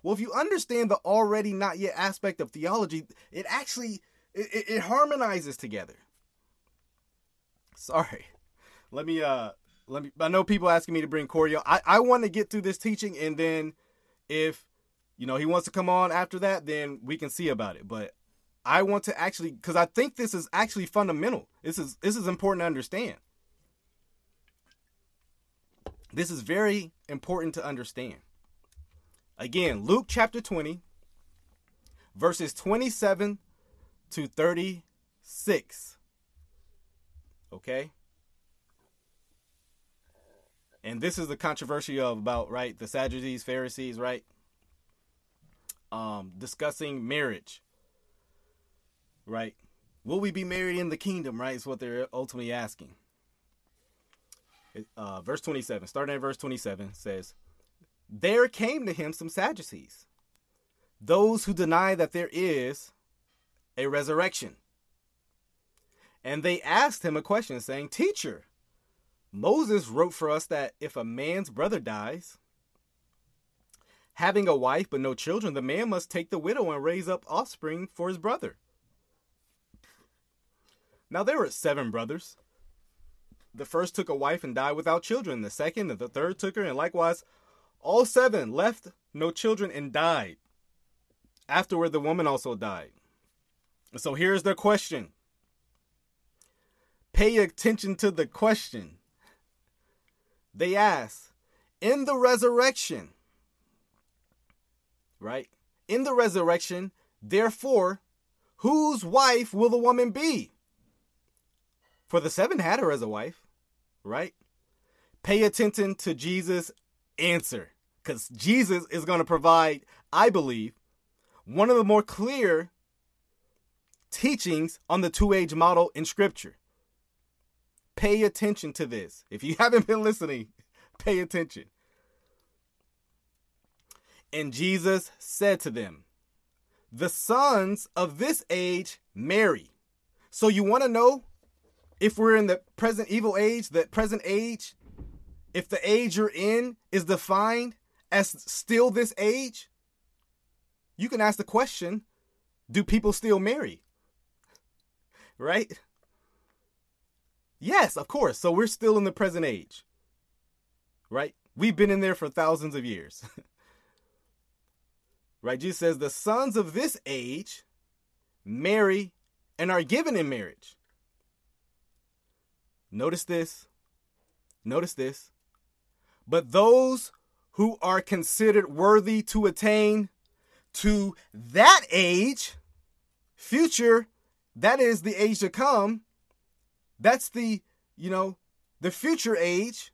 S2: Well, if you understand the already not yet aspect of theology, it actually it, it, it harmonizes together. Sorry. Let me uh let me I know people asking me to bring Corey I, I want to get through this teaching and then if you know he wants to come on after that, then we can see about it. But I want to actually because I think this is actually fundamental. This is this is important to understand. This is very important to understand. Again, Luke chapter 20, verses 27 to 36. Okay? And this is the controversy of about, right, the Sadducees, Pharisees, right? Um, discussing marriage. Right? Will we be married in the kingdom, right? Is what they're ultimately asking. Uh, verse 27, starting at verse 27, says, There came to him some Sadducees, those who deny that there is a resurrection. And they asked him a question, saying, Teacher, Moses wrote for us that if a man's brother dies, having a wife but no children, the man must take the widow and raise up offspring for his brother. Now there were seven brothers. The first took a wife and died without children. The second and the third took her, and likewise all seven left no children and died. Afterward, the woman also died. So here's the question. Pay attention to the question. They ask, in the resurrection, right? In the resurrection, therefore, whose wife will the woman be? For the seven had her as a wife, right? Pay attention to Jesus' answer because Jesus is going to provide, I believe, one of the more clear teachings on the two age model in Scripture. Pay attention to this. If you haven't been listening, pay attention. And Jesus said to them, The sons of this age marry. So you want to know if we're in the present evil age, the present age, if the age you're in is defined as still this age? You can ask the question Do people still marry? right? Yes, of course. So we're still in the present age, right? We've been in there for thousands of years. right? Jesus says the sons of this age marry and are given in marriage. Notice this. Notice this. But those who are considered worthy to attain to that age, future that is the age to come. That's the, you know, the future age.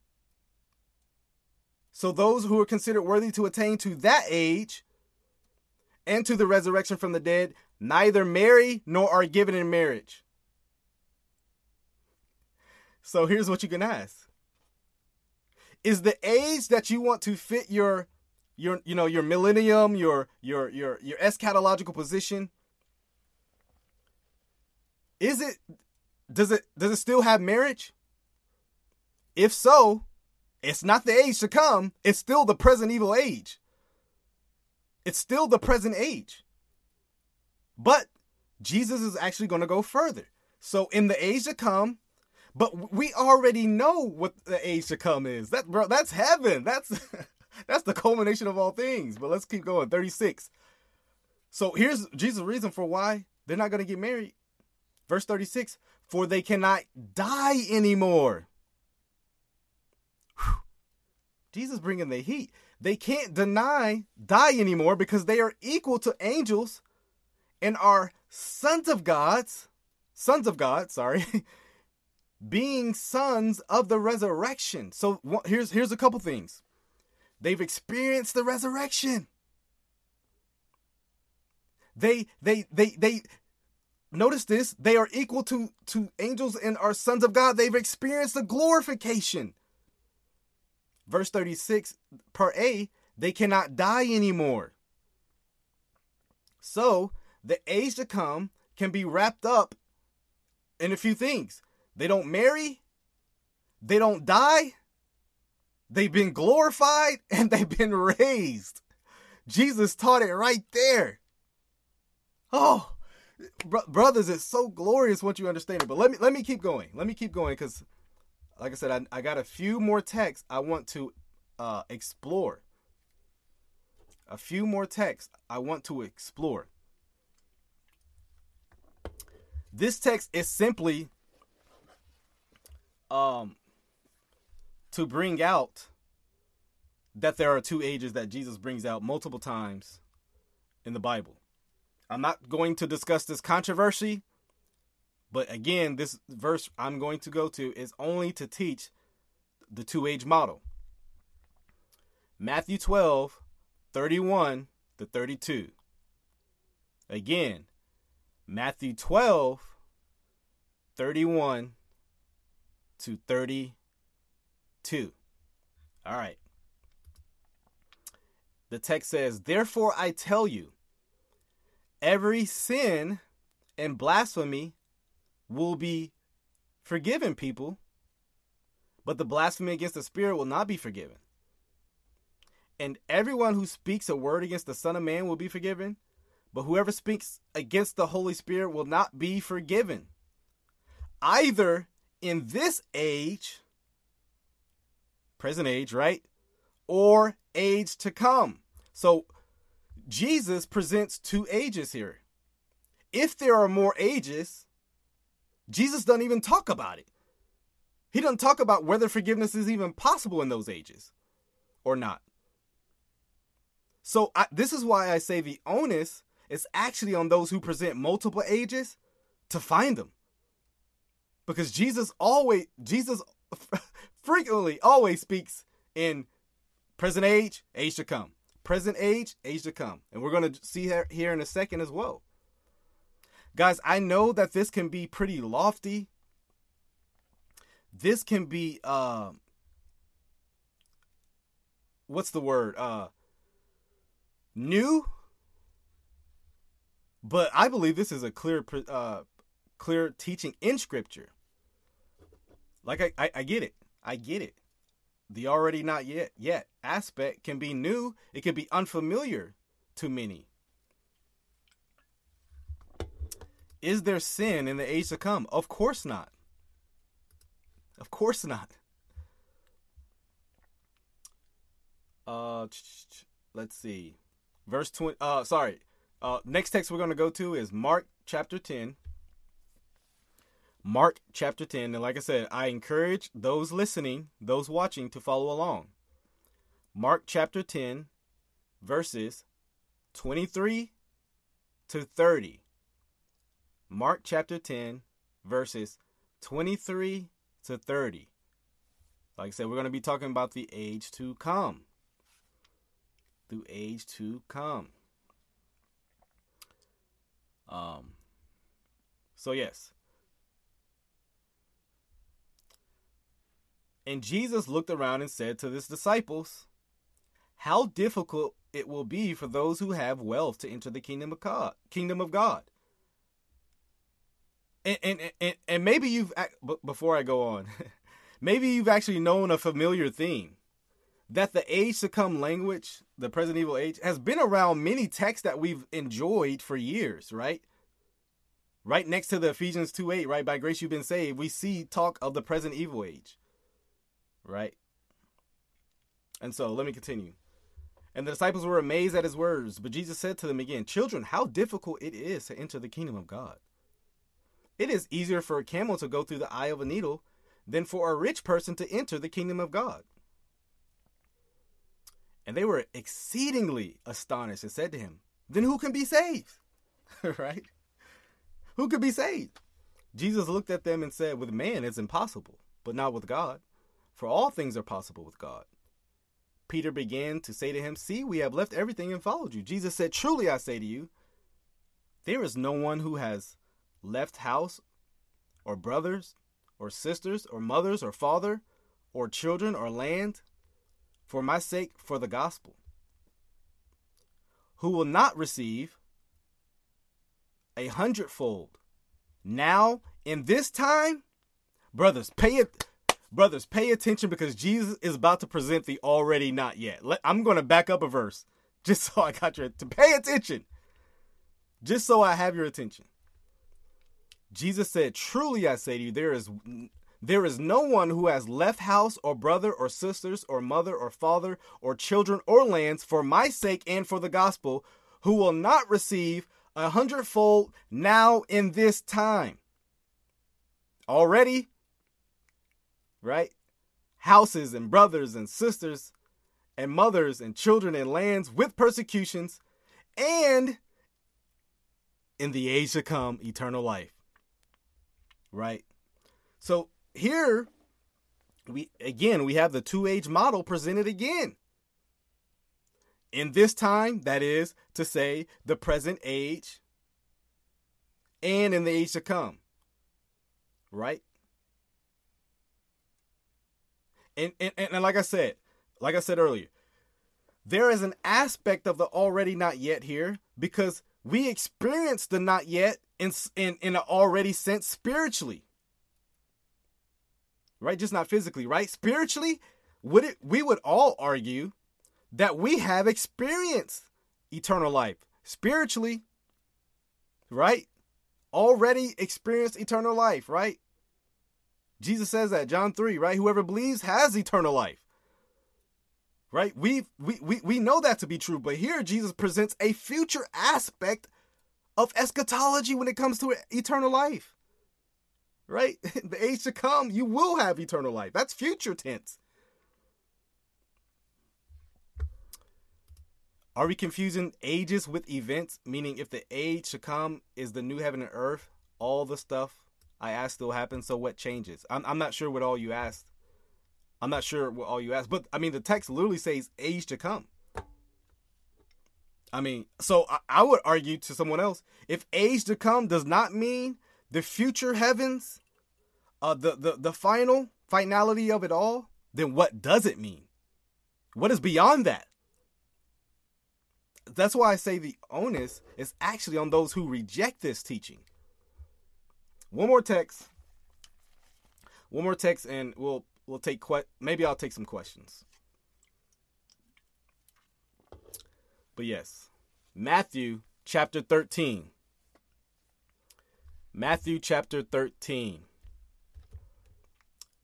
S2: So those who are considered worthy to attain to that age and to the resurrection from the dead neither marry nor are given in marriage. So here's what you can ask Is the age that you want to fit your your you know your millennium, your your your your eschatological position. Is it does it does it still have marriage? If so, it's not the age to come, it's still the present evil age. It's still the present age. But Jesus is actually going to go further. So in the age to come, but we already know what the age to come is. That bro, that's heaven. That's that's the culmination of all things. But let's keep going. 36. So here's Jesus' reason for why they're not going to get married. Verse 36 For they cannot die anymore. Whew. Jesus bringing the heat. They can't deny die anymore because they are equal to angels and are sons of gods, sons of God, sorry, being sons of the resurrection. So here's here's a couple things. They've experienced the resurrection. They they they they notice this, they are equal to to angels and are sons of God. They've experienced the glorification. Verse 36 per A, they cannot die anymore. So, the age to come can be wrapped up in a few things. They don't marry, they don't die, they've been glorified, and they've been raised. Jesus taught it right there. Oh, br- brothers, it's so glorious once you understand it. But let me let me keep going. Let me keep going because, like I said, I, I got a few more texts I want to uh, explore. A few more texts I want to explore. This text is simply um to bring out that there are two ages that Jesus brings out multiple times in the Bible. I'm not going to discuss this controversy, but again, this verse I'm going to go to is only to teach the two age model. Matthew 12, 31 to 32. Again, Matthew 12, 31 to 32. All right. The text says, Therefore I tell you, every sin and blasphemy will be forgiven people, but the blasphemy against the Spirit will not be forgiven. And everyone who speaks a word against the Son of Man will be forgiven, but whoever speaks against the Holy Spirit will not be forgiven. Either in this age, present age, right? Or age to come. So Jesus presents two ages here. If there are more ages, Jesus doesn't even talk about it. He doesn't talk about whether forgiveness is even possible in those ages or not. So I, this is why I say the onus is actually on those who present multiple ages to find them. Because Jesus always Jesus frequently always speaks in present age, age to come. Present age, age to come. And we're going to see here in a second as well. Guys, I know that this can be pretty lofty. This can be uh what's the word? Uh new, but I believe this is a clear, uh, clear teaching in Scripture. Like I, I, I get it, I get it. The already not yet yet aspect can be new. It can be unfamiliar to many. Is there sin in the age to come? Of course not. Of course not. Uh, let's see verse 20 uh sorry uh next text we're going to go to is mark chapter 10 mark chapter 10 and like i said i encourage those listening those watching to follow along mark chapter 10 verses 23 to 30 mark chapter 10 verses 23 to 30 like i said we're going to be talking about the age to come through age to come. Um, so, yes. And Jesus looked around and said to his disciples, how difficult it will be for those who have wealth to enter the kingdom of God. Kingdom of God. And and and, maybe you've before I go on, maybe you've actually known a familiar theme that the age to come language, the present evil age, has been around many texts that we've enjoyed for years, right? Right next to the Ephesians 2 8, right? By grace you've been saved, we see talk of the present evil age, right? And so let me continue. And the disciples were amazed at his words, but Jesus said to them again, Children, how difficult it is to enter the kingdom of God. It is easier for a camel to go through the eye of a needle than for a rich person to enter the kingdom of God. And they were exceedingly astonished and said to him, Then who can be saved? right? Who could be saved? Jesus looked at them and said, With man it's impossible, but not with God, for all things are possible with God. Peter began to say to him, See, we have left everything and followed you. Jesus said, Truly I say to you, there is no one who has left house or brothers or sisters or mothers or father or children or land for my sake for the gospel, who will not receive a hundredfold now in this time, brothers, pay it. Brothers, pay attention because Jesus is about to present the already not yet. Let, I'm going to back up a verse just so I got your to pay attention. Just so I have your attention. Jesus said, "Truly I say to you, there is there is no one who has left house or brother or sisters or mother or father or children or lands for my sake and for the gospel who will not receive a hundredfold now in this time. Already, right? Houses and brothers and sisters and mothers and children and lands with persecutions and in the age to come, eternal life. Right? So here we again we have the two age model presented again in this time that is to say the present age and in the age to come right and, and and like i said like i said earlier there is an aspect of the already not yet here because we experience the not yet in in, in an already sense spiritually right? Just not physically, right? Spiritually, would it we would all argue that we have experienced eternal life spiritually, right? Already experienced eternal life, right? Jesus says that John 3, right? Whoever believes has eternal life. Right? We we we we know that to be true, but here Jesus presents a future aspect of eschatology when it comes to eternal life right? the age to come, you will have eternal life. That's future tense. Are we confusing ages with events? Meaning, if the age to come is the new heaven and earth, all the stuff I asked still happens. So what changes? I'm, I'm not sure what all you asked. I'm not sure what all you asked, but I mean, the text literally says age to come. I mean, so I, I would argue to someone else if age to come does not mean the future heavens, uh, the, the, the final finality of it all, then what does it mean? What is beyond that? That's why I say the onus is actually on those who reject this teaching. One more text. One more text, and we'll we'll take que- maybe I'll take some questions. But yes, Matthew chapter 13. Matthew chapter 13.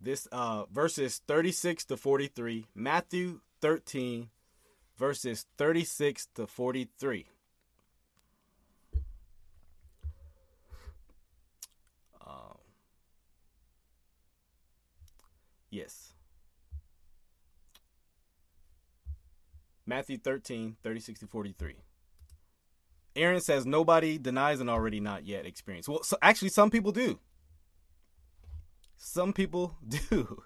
S2: This uh verses 36 to 43. Matthew 13 verses 36 to 43. Yes. Matthew 13, 36 to 43. Aaron says nobody denies an already not yet experience. Well, so actually, some people do. Some people do.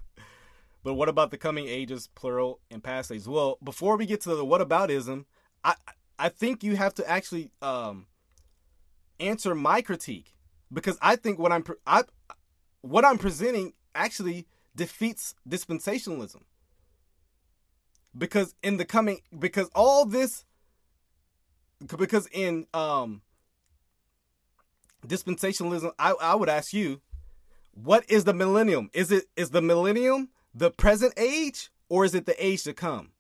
S2: But what about the coming ages, plural, and past ages? Well, before we get to the what aboutism, I I think you have to actually um, answer my critique because I think what I'm I what I'm presenting actually defeats dispensationalism. because in the coming because all this because in um dispensationalism I, I would ask you what is the millennium? Is it is the millennium the present age or is it the age to come?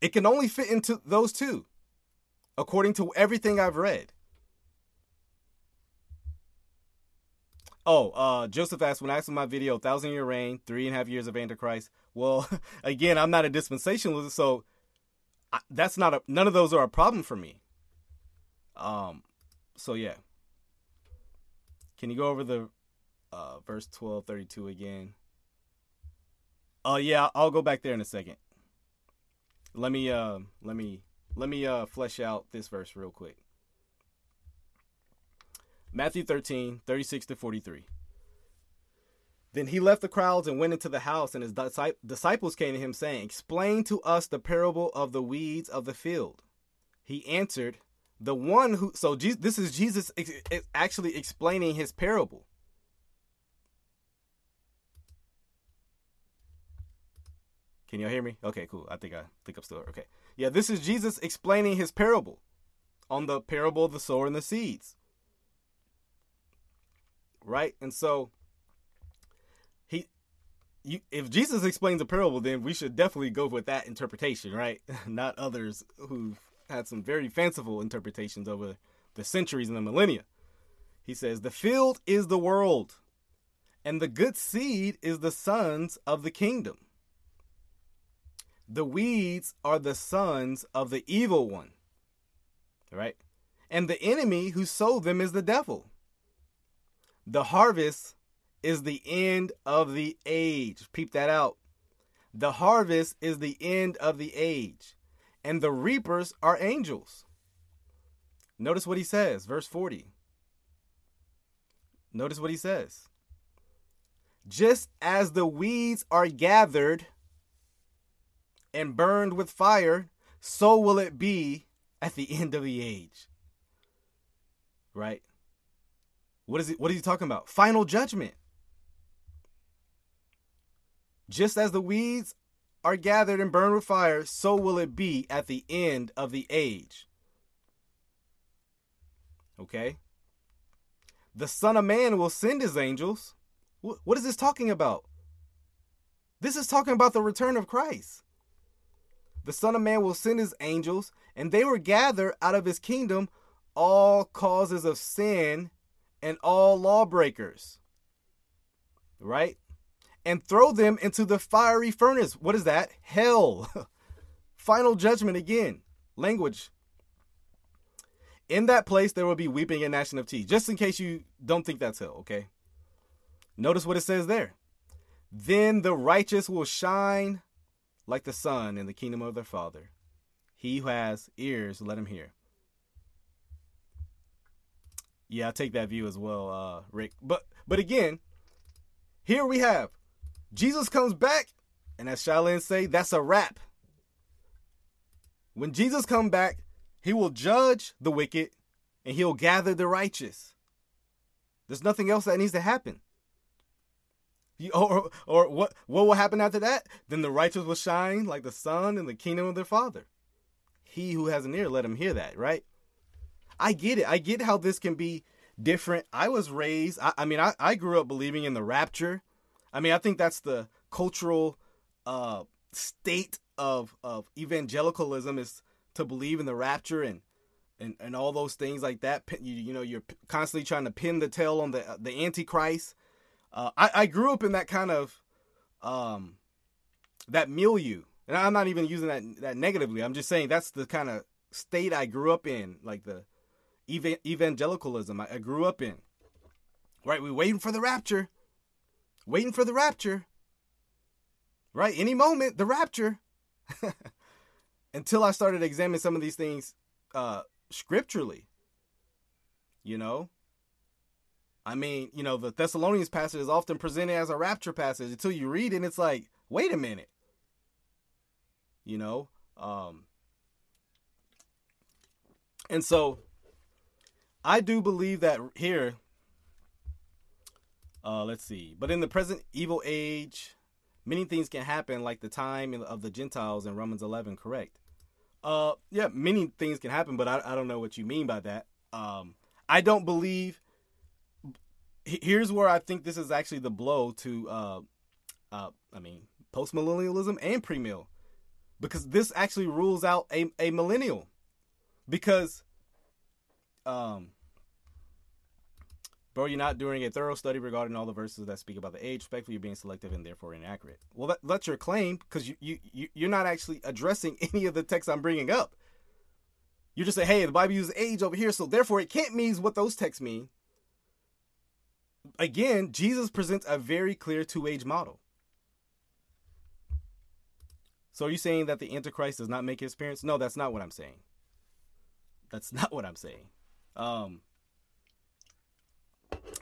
S2: It can only fit into those two according to everything i've read Oh, uh, Joseph asked when I asked my video, thousand year reign, three and a half years of Antichrist. Well, again, I'm not a dispensationalist, so I, that's not a none of those are a problem for me. Um, so yeah. Can you go over the uh, verse twelve thirty two again? Oh uh, yeah, I'll go back there in a second. Let me uh, let me let me uh, flesh out this verse real quick. Matthew 13, 36 to 43. Then he left the crowds and went into the house, and his disciples came to him, saying, Explain to us the parable of the weeds of the field. He answered, The one who. So this is Jesus actually explaining his parable. Can y'all hear me? Okay, cool. I think I think I'm still okay. Yeah, this is Jesus explaining his parable on the parable of the sower and the seeds right? And so he you if Jesus explains a parable, then we should definitely go with that interpretation, right? Not others who've had some very fanciful interpretations over the centuries and the millennia. He says, The field is the world, and the good seed is the sons of the kingdom. The weeds are the sons of the evil one. Right? And the enemy who sowed them is the devil. The harvest is the end of the age. Peep that out. The harvest is the end of the age, and the reapers are angels. Notice what he says, verse 40. Notice what he says. Just as the weeds are gathered and burned with fire, so will it be at the end of the age. Right? What is it? What is he talking about? Final judgment. Just as the weeds are gathered and burned with fire, so will it be at the end of the age. Okay? The Son of Man will send his angels. What is this talking about? This is talking about the return of Christ. The Son of Man will send his angels, and they will gather out of his kingdom all causes of sin and all lawbreakers. Right? And throw them into the fiery furnace. What is that? Hell. Final judgment again. Language. In that place, there will be weeping and gnashing of teeth. Just in case you don't think that's hell, okay? Notice what it says there. Then the righteous will shine like the sun in the kingdom of their Father. He who has ears, let him hear. Yeah, I take that view as well, uh, Rick. But but again, here we have Jesus comes back, and as Shaolin say, that's a wrap. When Jesus come back, he will judge the wicked and he'll gather the righteous. There's nothing else that needs to happen. Or, or what what will happen after that? Then the righteous will shine like the sun in the kingdom of their father. He who has an ear, let him hear that, right? I get it. I get how this can be different. I was raised, I, I mean, I, I grew up believing in the rapture. I mean, I think that's the cultural uh, state of, of evangelicalism is to believe in the rapture and, and, and all those things like that. You, you know, you're constantly trying to pin the tail on the, the Antichrist. Uh, I, I grew up in that kind of, um, that milieu. And I'm not even using that that negatively. I'm just saying that's the kind of state I grew up in, like the evangelicalism I, grew up in. Right? We waiting for the rapture. Waiting for the rapture. Right? Any moment, the rapture. Until I started examining some of these things uh, scripturally. You know? I mean, you know, the Thessalonians passage is often presented as a rapture passage until you read it and it's like, wait a minute. You know? Um, and so I do believe that here. Uh, let's see. But in the present evil age, many things can happen, like the time of the Gentiles in Romans 11. Correct. Uh, yeah, many things can happen, but I, I don't know what you mean by that. Um, I don't believe. Here's where I think this is actually the blow to, uh, uh, I mean, post millennialism and premill, because this actually rules out a, a millennial, because, um, Bro, you're not doing a thorough study regarding all the verses that speak about the age. Respectfully, you're being selective and therefore inaccurate. Well, that, that's your claim because you, you, you, you're not actually addressing any of the texts I'm bringing up. You just say, hey, the Bible uses age over here, so therefore it can't mean what those texts mean. Again, Jesus presents a very clear two age model. So are you saying that the Antichrist does not make his appearance? No, that's not what I'm saying. That's not what I'm saying. Um,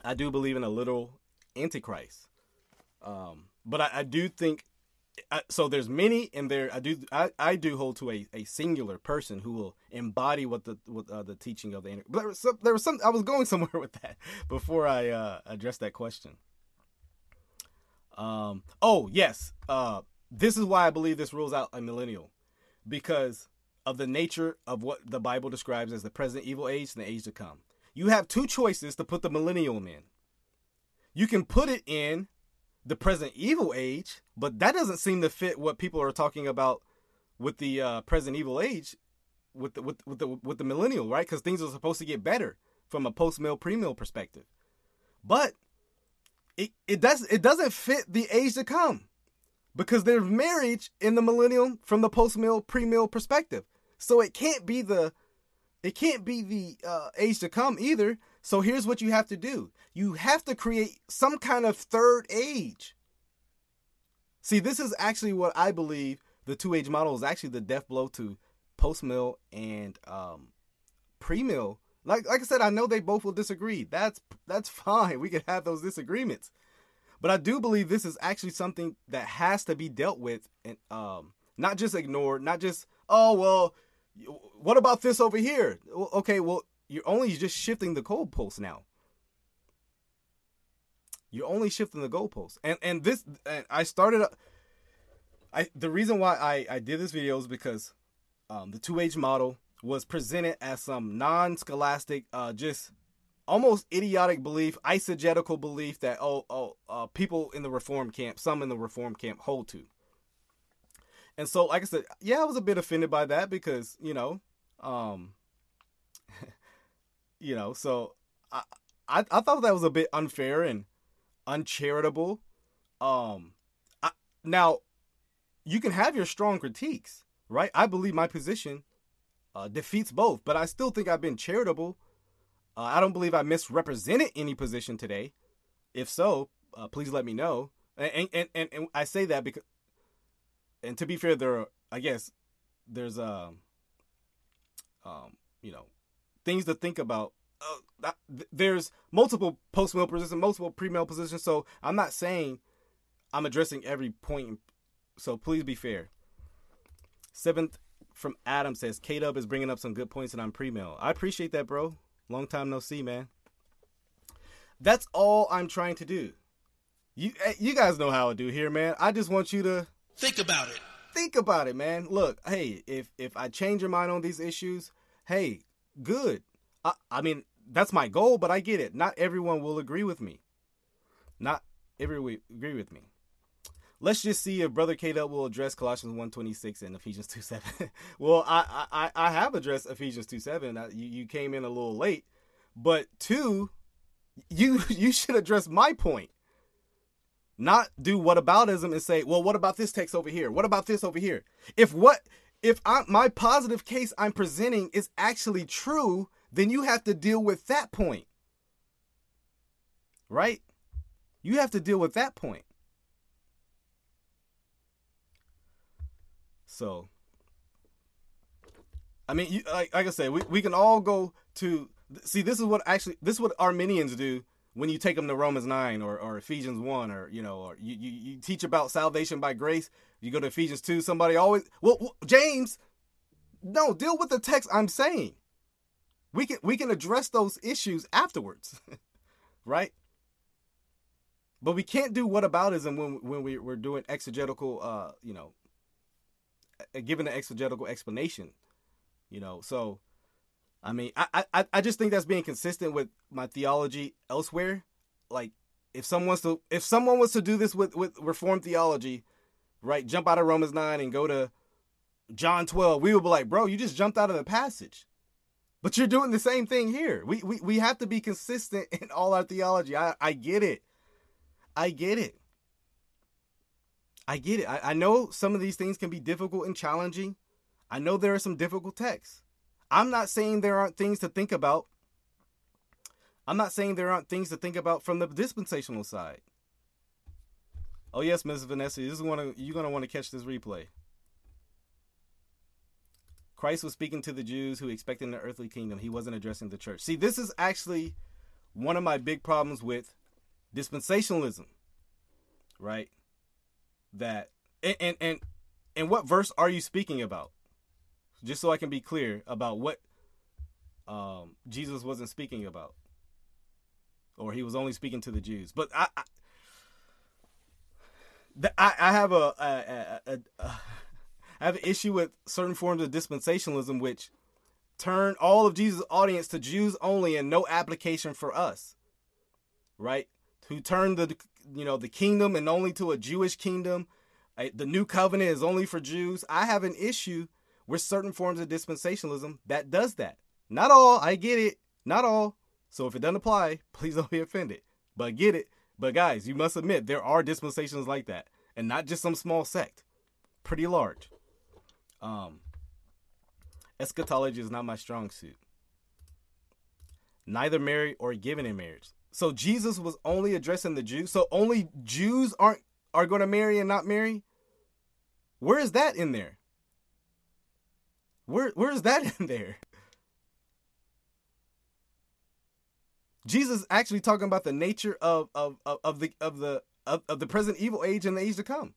S2: I do believe in a little antichrist. Um, but I, I, do think I, so. There's many, and there I do I, I do hold to a, a singular person who will embody what the what uh, the teaching of the. There was, some, there was some I was going somewhere with that before I uh, addressed that question. Um. Oh yes. Uh. This is why I believe this rules out a millennial, because of the nature of what the Bible describes as the present evil age and the age to come you have two choices to put the millennium in. You can put it in the present evil age, but that doesn't seem to fit what people are talking about with the uh, present evil age, with the with, with the with the millennial, right? Because things are supposed to get better from a post mill pre mill perspective, but it it does it doesn't fit the age to come because there's marriage in the millennium from the post mill pre mill perspective, so it can't be the it can't be the uh, age to come either. So here's what you have to do you have to create some kind of third age. See, this is actually what I believe the two age model is actually the death blow to post mill and um, pre mill. Like, like I said, I know they both will disagree. That's that's fine. We can have those disagreements, but I do believe this is actually something that has to be dealt with and um, not just ignored. Not just oh well, what about this over here? Okay, well, you're only just shifting the goalposts now. You're only shifting the goalposts, and and this and I started. I the reason why I I did this video is because um, the two age model was presented as some non-scholastic, uh, just almost idiotic belief, eisegetical belief that oh oh uh, people in the reform camp, some in the reform camp hold to. And so, like I said, yeah, I was a bit offended by that because you know, um, you know, so I, I I thought that was a bit unfair and uncharitable. Um, I, now you can have your strong critiques, right? I believe my position uh, defeats both, but I still think I've been charitable. Uh, I don't believe I misrepresented any position today. If so, uh, please let me know. And, and, and, and I say that because and to be fair, there are, I guess there's a, um, um, you know, things to think about. Uh, there's multiple post mill positions, multiple pre mill positions. So I'm not saying I'm addressing every point. So please be fair. Seventh from Adam says K Dub is bringing up some good points, and I'm pre mill. I appreciate that, bro. Long time no see, man. That's all I'm trying to do. You eh, you guys know how I do here, man. I just want you to
S1: Think about it.
S2: Think about it, man. Look, hey, if if I change your mind on these issues, hey, good. I, I mean, that's my goal, but I get it. Not everyone will agree with me. Not everyone agree with me. Let's just see if Brother K will address Colossians 126 and Ephesians 2 7. well, I, I I have addressed Ephesians 2 7. You, you came in a little late. But two, you you should address my point. Not do whataboutism and say, well, what about this text over here? What about this over here? If what if I, my positive case I'm presenting is actually true, then you have to deal with that point. Right? You have to deal with that point. So, I mean, you, like, like I said, we, we can all go to see. This is what actually this is what Arminians do when you take them to Romans 9 or, or Ephesians 1 or you know or you, you, you teach about salvation by grace you go to Ephesians 2 somebody always well, well James no deal with the text I'm saying we can we can address those issues afterwards right but we can't do whataboutism when when we, we're doing exegetical, uh, you know, giving an exegetical explanation, you know. So, I mean, I, I I just think that's being consistent with my theology elsewhere. Like, if someone wants to, if someone was to do this with with Reformed theology, right, jump out of Romans nine and go to John twelve, we would be like, bro, you just jumped out of the passage. But you're doing the same thing here. We we, we have to be consistent in all our theology. I, I get it. I get it. I get it. I, I know some of these things can be difficult and challenging. I know there are some difficult texts. I'm not saying there aren't things to think about. I'm not saying there aren't things to think about from the dispensational side. Oh yes, Ms. Vanessa, is one you're gonna want to catch this replay. Christ was speaking to the Jews who expected an earthly kingdom. He wasn't addressing the church. See, this is actually one of my big problems with dispensationalism. Right? That and and and, and what verse are you speaking about? Just so I can be clear about what um, Jesus wasn't speaking about, or he was only speaking to the Jews. But I, I, I, I have a, a, a, a I have an issue with certain forms of dispensationalism, which turn all of Jesus' audience to Jews only and no application for us. Right? Who turn the you know the kingdom and only to a Jewish kingdom. The new covenant is only for Jews. I have an issue with certain forms of dispensationalism that does that. Not all, I get it. Not all. So if it doesn't apply, please don't be offended. But get it. But guys, you must admit there are dispensations like that, and not just some small sect. Pretty large. Um, eschatology is not my strong suit. Neither marry or given in marriage. So Jesus was only addressing the Jews. So only Jews aren't are going to marry and not marry. Where is that in there? Where where is that in there? Jesus actually talking about the nature of of, of, of the of the of, of the present evil age and the age to come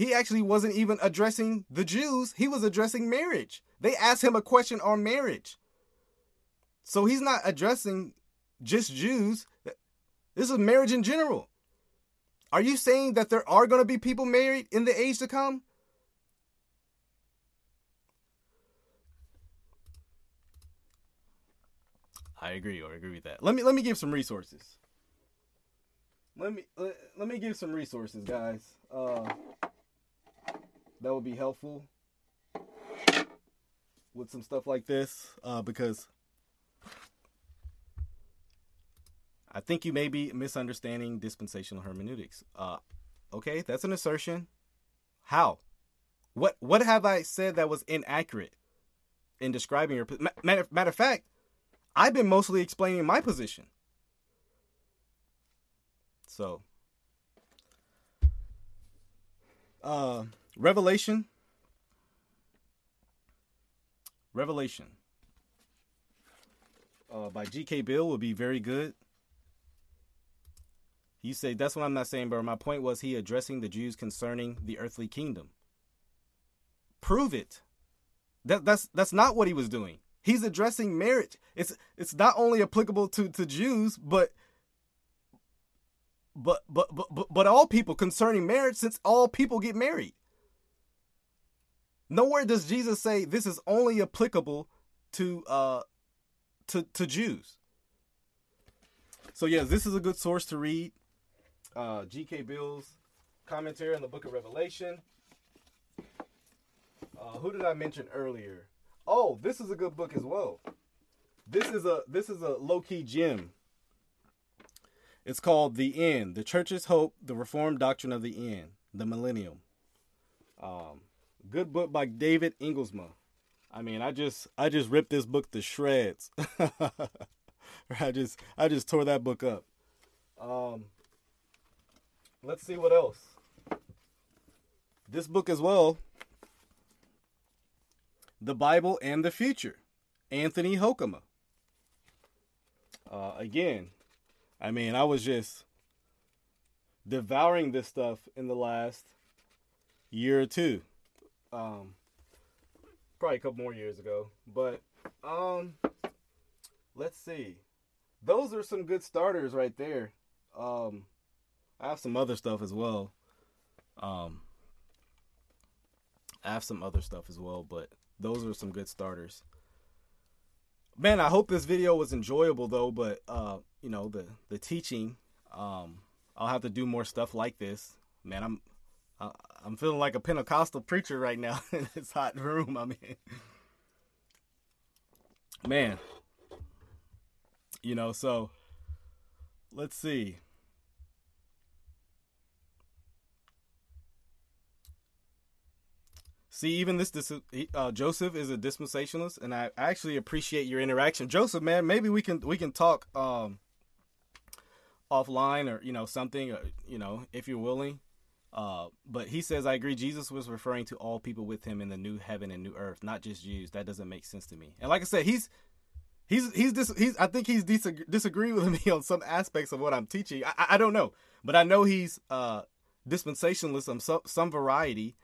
S2: he actually wasn't even addressing the Jews, he was addressing marriage. They asked him a question on marriage. So he's not addressing just Jews. This is marriage in general. Are you saying that there are going to be people married in the age to come? I agree or agree with that. Let me let me give some resources. Let me let, let me give some resources, guys. Uh that would be helpful with some stuff like this uh, because I think you may be misunderstanding dispensational hermeneutics. Uh, okay, that's an assertion. How? What what have I said that was inaccurate in describing your matter, matter of fact? I've been mostly explaining my position. So, uh, Revelation. Revelation uh, by G.K. Beale would be very good. You say that's what I'm not saying, but My point was he addressing the Jews concerning the earthly kingdom. Prove it. That that's that's not what he was doing. He's addressing marriage. It's it's not only applicable to to Jews, but but but but but all people concerning marriage, since all people get married. Nowhere does Jesus say this is only applicable to uh to to Jews. So yes, this is a good source to read. Uh, G.K. Beale's commentary on the Book of Revelation. Uh, who did I mention earlier? Oh, this is a good book as well. This is a this is a low key gem. It's called The End: The Church's Hope, the Reformed Doctrine of the End, the Millennium. Um, Good book by David Engelsma. I mean, I just I just ripped this book to shreds. I just I just tore that book up. Um let's see what else. This book as well. The Bible and the Future. Anthony Hoekema. Uh, again, I mean, I was just devouring this stuff in the last year or two um, probably a couple more years ago. But um, let's see. Those are some good starters right there. Um, I have some other stuff as well. Um, I have some other stuff as well, but those are some good starters. Man, I hope this video was enjoyable though, but uh, you know, the the teaching um I'll have to do more stuff like this. Man, I'm I, I'm feeling like a Pentecostal preacher right now in this hot room I'm in. Man. You know, so let's see. See, even this, uh, Joseph is a dispensationalist, and I actually appreciate your interaction, Joseph. Man, maybe we can we can talk um, offline or you know something, or, uh, you know, if you're willing. Uh, but he says, I agree. Jesus was referring to all people with him in the new heaven and new earth, not just Jews. That doesn't make sense to me. And like I said, he's he's he's dis- he's I think he's dis- disagreeing with me on some aspects of what I'm teaching. I, I don't know, but I know he's uh dispensationalist some some variety,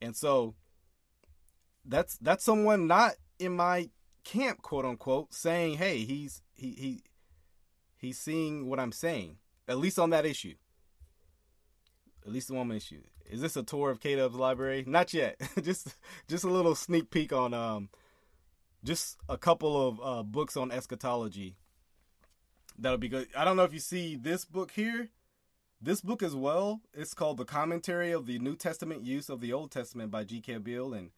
S2: and so that's that's someone not in my camp, quote unquote, saying, "Hey, he's he he he's seeing what I'm saying." At least on that issue. At least the one issue. Is this a tour of K Dub's library? Not yet. just just a little sneak peek on um just a couple of uh, books on eschatology. That'll be good. I don't know if you see this book here. This book as well. It's called The Commentary of the New Testament Use of the Old Testament by G.K. Beale and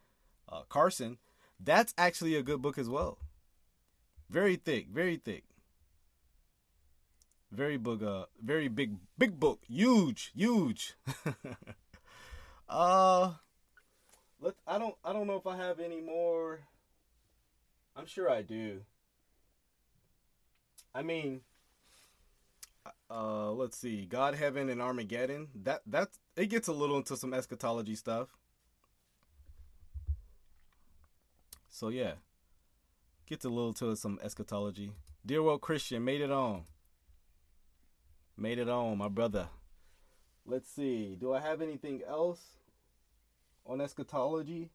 S2: uh, Carson, that's actually a good book as well. Very thick, very thick. Very big, uh, very big, big book, huge, huge. uh, let I don't, I don't know if I have any more. I'm sure I do. I mean, uh, let's see, God, Heaven, and Armageddon. That that's it gets a little into some eschatology stuff. So yeah, gets a little to some eschatology. Dear world Christian, made it on. Made it on, my brother. Let's see. Do I have anything else on eschatology?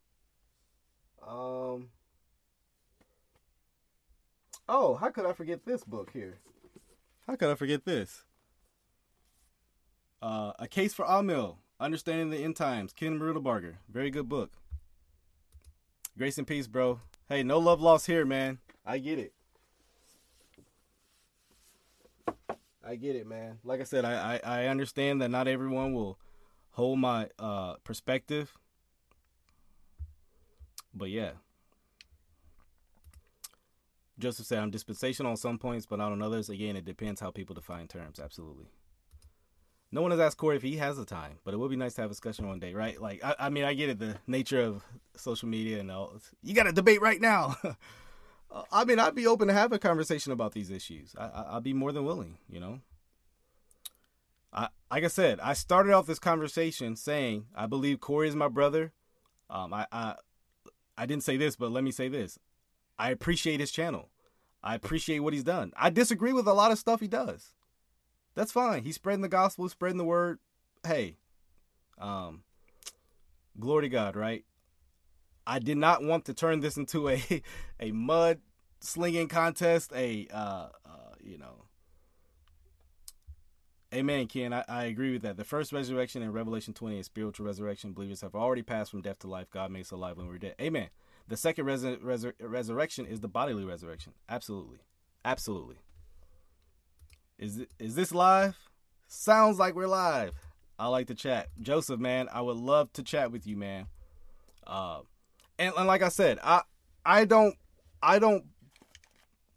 S2: Um. Oh, how could I forget this book here? How could I forget this? Uh, A Case for Amil, Understanding the End Times, Kim Riddlebarger. Very good book. Grace and peace, bro. Hey, no love lost here, man. I get it. I get it, man. Like I said, I, I, I understand that not everyone will hold my uh, perspective. But yeah. Joseph said I'm dispensational on some points, but not on others. Again, it depends how people define terms. Absolutely. No one has asked Corey if he has the time, but it would be nice to have a discussion one day, right? Like, I, I mean, I get it, the nature of social media and all. You got to debate right now. I mean, I'd be open to have a conversation about these issues. I, I'd be more than willing, you know. I, like I said, I started off this conversation saying I believe Corey is my brother. Um, I, I, I didn't say this, but let me say this: I appreciate his channel. I appreciate what he's done. I disagree with a lot of stuff he does. That's fine. He's spreading the gospel, spreading the word. Hey, um, glory to God, right? I did not want to turn this into a a mud slinging contest. A uh, uh, you know, Amen, Ken. I, I agree with that. The first resurrection in Revelation 20 is spiritual resurrection. Believers have already passed from death to life. God makes alive when we're dead. Amen. The second res- resurrection is the bodily resurrection. Absolutely. Absolutely. Is is this live? Sounds like we're live. I like to chat. Joseph, man, I would love to chat with you, man. Uh, and, and like I said, I I don't I don't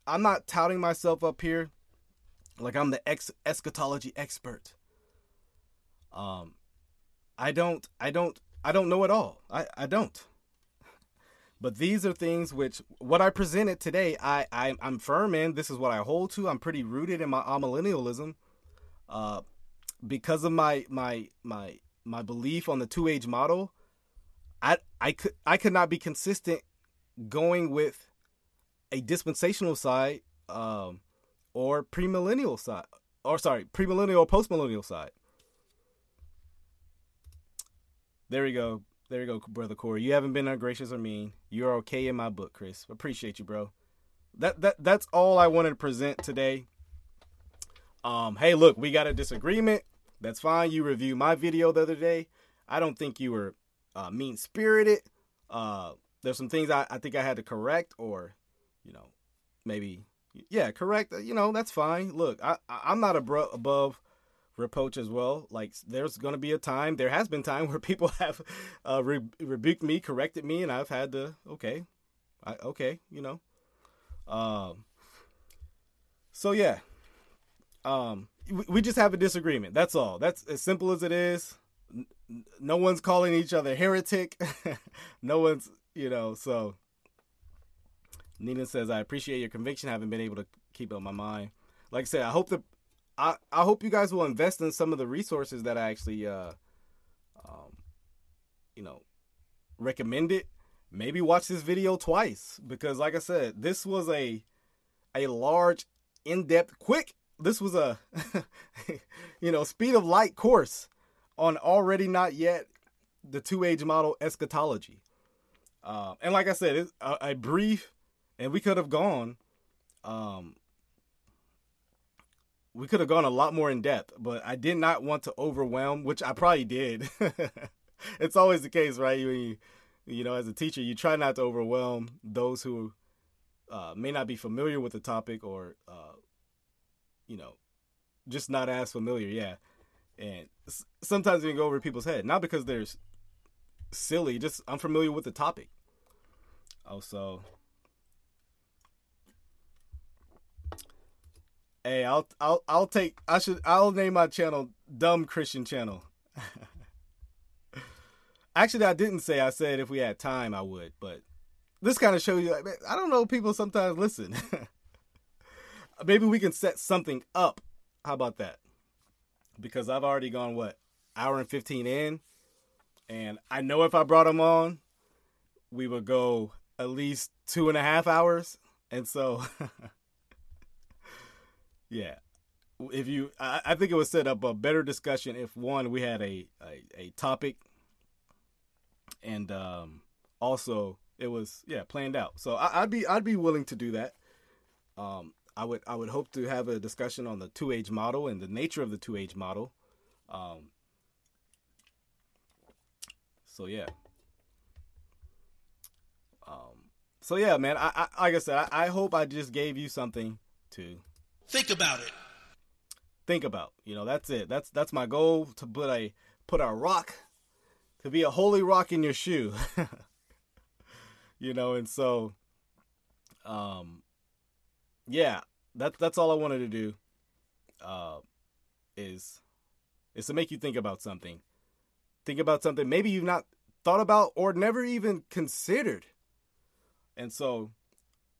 S2: I'm not touting myself up here like I'm the ex- eschatology expert. Um I don't I don't I don't know it all. I I don't. But these are things which what I presented today, I, I am firm in. This is what I hold to. I'm pretty rooted in my amillennialism, uh, because of my my my my belief on the two age model. I I could I could not be consistent going with a dispensational side um, or premillennial side or sorry premillennial or postmillennial side. There we go. There you go, brother Corey. You haven't been ungracious or mean. You're okay in my book, Chris. Appreciate you, bro. That that that's all I wanted to present today. Um, hey, look, we got a disagreement. That's fine. You reviewed my video the other day. I don't think you were uh, mean spirited. Uh, there's some things I, I think I had to correct, or you know, maybe yeah, correct. You know, that's fine. Look, I I'm not abro- above reproach as well. Like there's going to be a time, there has been time where people have uh, re- rebuked me, corrected me, and I've had to okay, I, okay, you know. Um. So yeah, um, we, we just have a disagreement. That's all. That's as simple as it is. No one's calling each other heretic. no one's, you know. So Nina says, "I appreciate your conviction. I haven't been able to keep it on my mind. Like I said, I hope the I, I hope you guys will invest in some of the resources that I actually, uh, um, you know, recommended. Maybe watch this video twice because, like I said, this was a a large, in depth, quick. This was a, you know, speed of light course on already not yet the two age model eschatology. Uh, and like I said, a, a brief, and we could have gone um, we could have gone a lot more in depth, but I did not want to overwhelm, which I probably did. it's always the case, right? You, you know, as a teacher, you try not to overwhelm those who uh, may not be familiar with the topic or, uh, you know, just not as familiar. Yeah, and sometimes we go over people's head, not because they're silly, just unfamiliar with the topic. Also, Hey, I'll I'll I'll take I should I'll name my channel Dumb Christian Channel. Actually, I didn't say. I said if we had time, I would. But this kind of shows you. I don't know. People sometimes listen. Maybe we can set something up. How about that? Because I've already gone what hour and fifteen in, and I know if I brought them on, we would go at least two and a half hours, and so. Yeah. If you, I, I think it would set up a better discussion if one we had a a, a topic, and um, also it was yeah planned out. So I, would be I'd be willing to do that. Um, I would I would hope to have a discussion on the two age model and the nature of the two age model. Um, so yeah. Um, so yeah, man. I, I like I said, I, I hope I just gave you something to
S1: Think about it.
S2: Think about. You know, that's it. That's that's my goal to put a put a rock to be a holy rock in your shoe. you know, and so um yeah, that that's all I wanted to do. Uh is is to make you think about something. Think about something maybe you've not thought about or never even considered. And so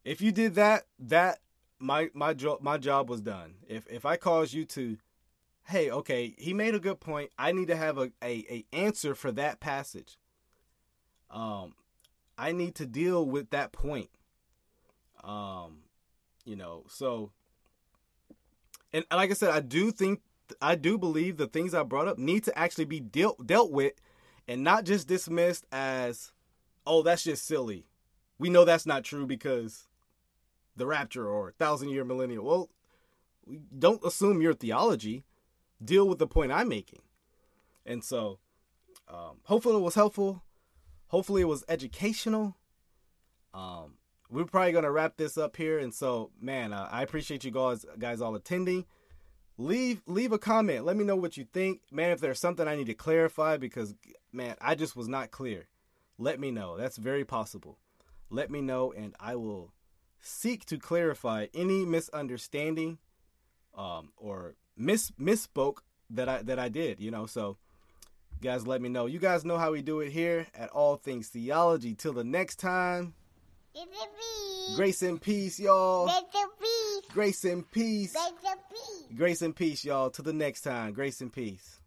S2: if you did that, that my my job my job was done. If if I cause you to, hey, okay, he made a good point. I need to have a, a, a answer for that passage. Um, I need to deal with that point. Um, you know, so and like I said, I do think I do believe the things I brought up need to actually be dealt dealt with and not just dismissed as, oh, that's just silly. We know that's not true because the rapture or thousand year millennial. Well, don't assume your theology. Deal with the point I'm making. And so, um, hopefully it was helpful. Hopefully it was educational. Um, we're probably gonna wrap this up here. And so, man, uh, I appreciate you guys, guys all attending. Leave leave a comment. Let me know what you think, man. If there's something I need to clarify, because man, I just was not clear. Let me know. That's very possible. Let me know, and I will seek to clarify any misunderstanding um, or miss misspoke that I that I did. You know, so guys, let me know. You guys know how we do it here at All Things Theology. Till the next time. Grace and peace, y'all. Grace and peace. Grace and peace, y'all. Till the next time. Grace and peace.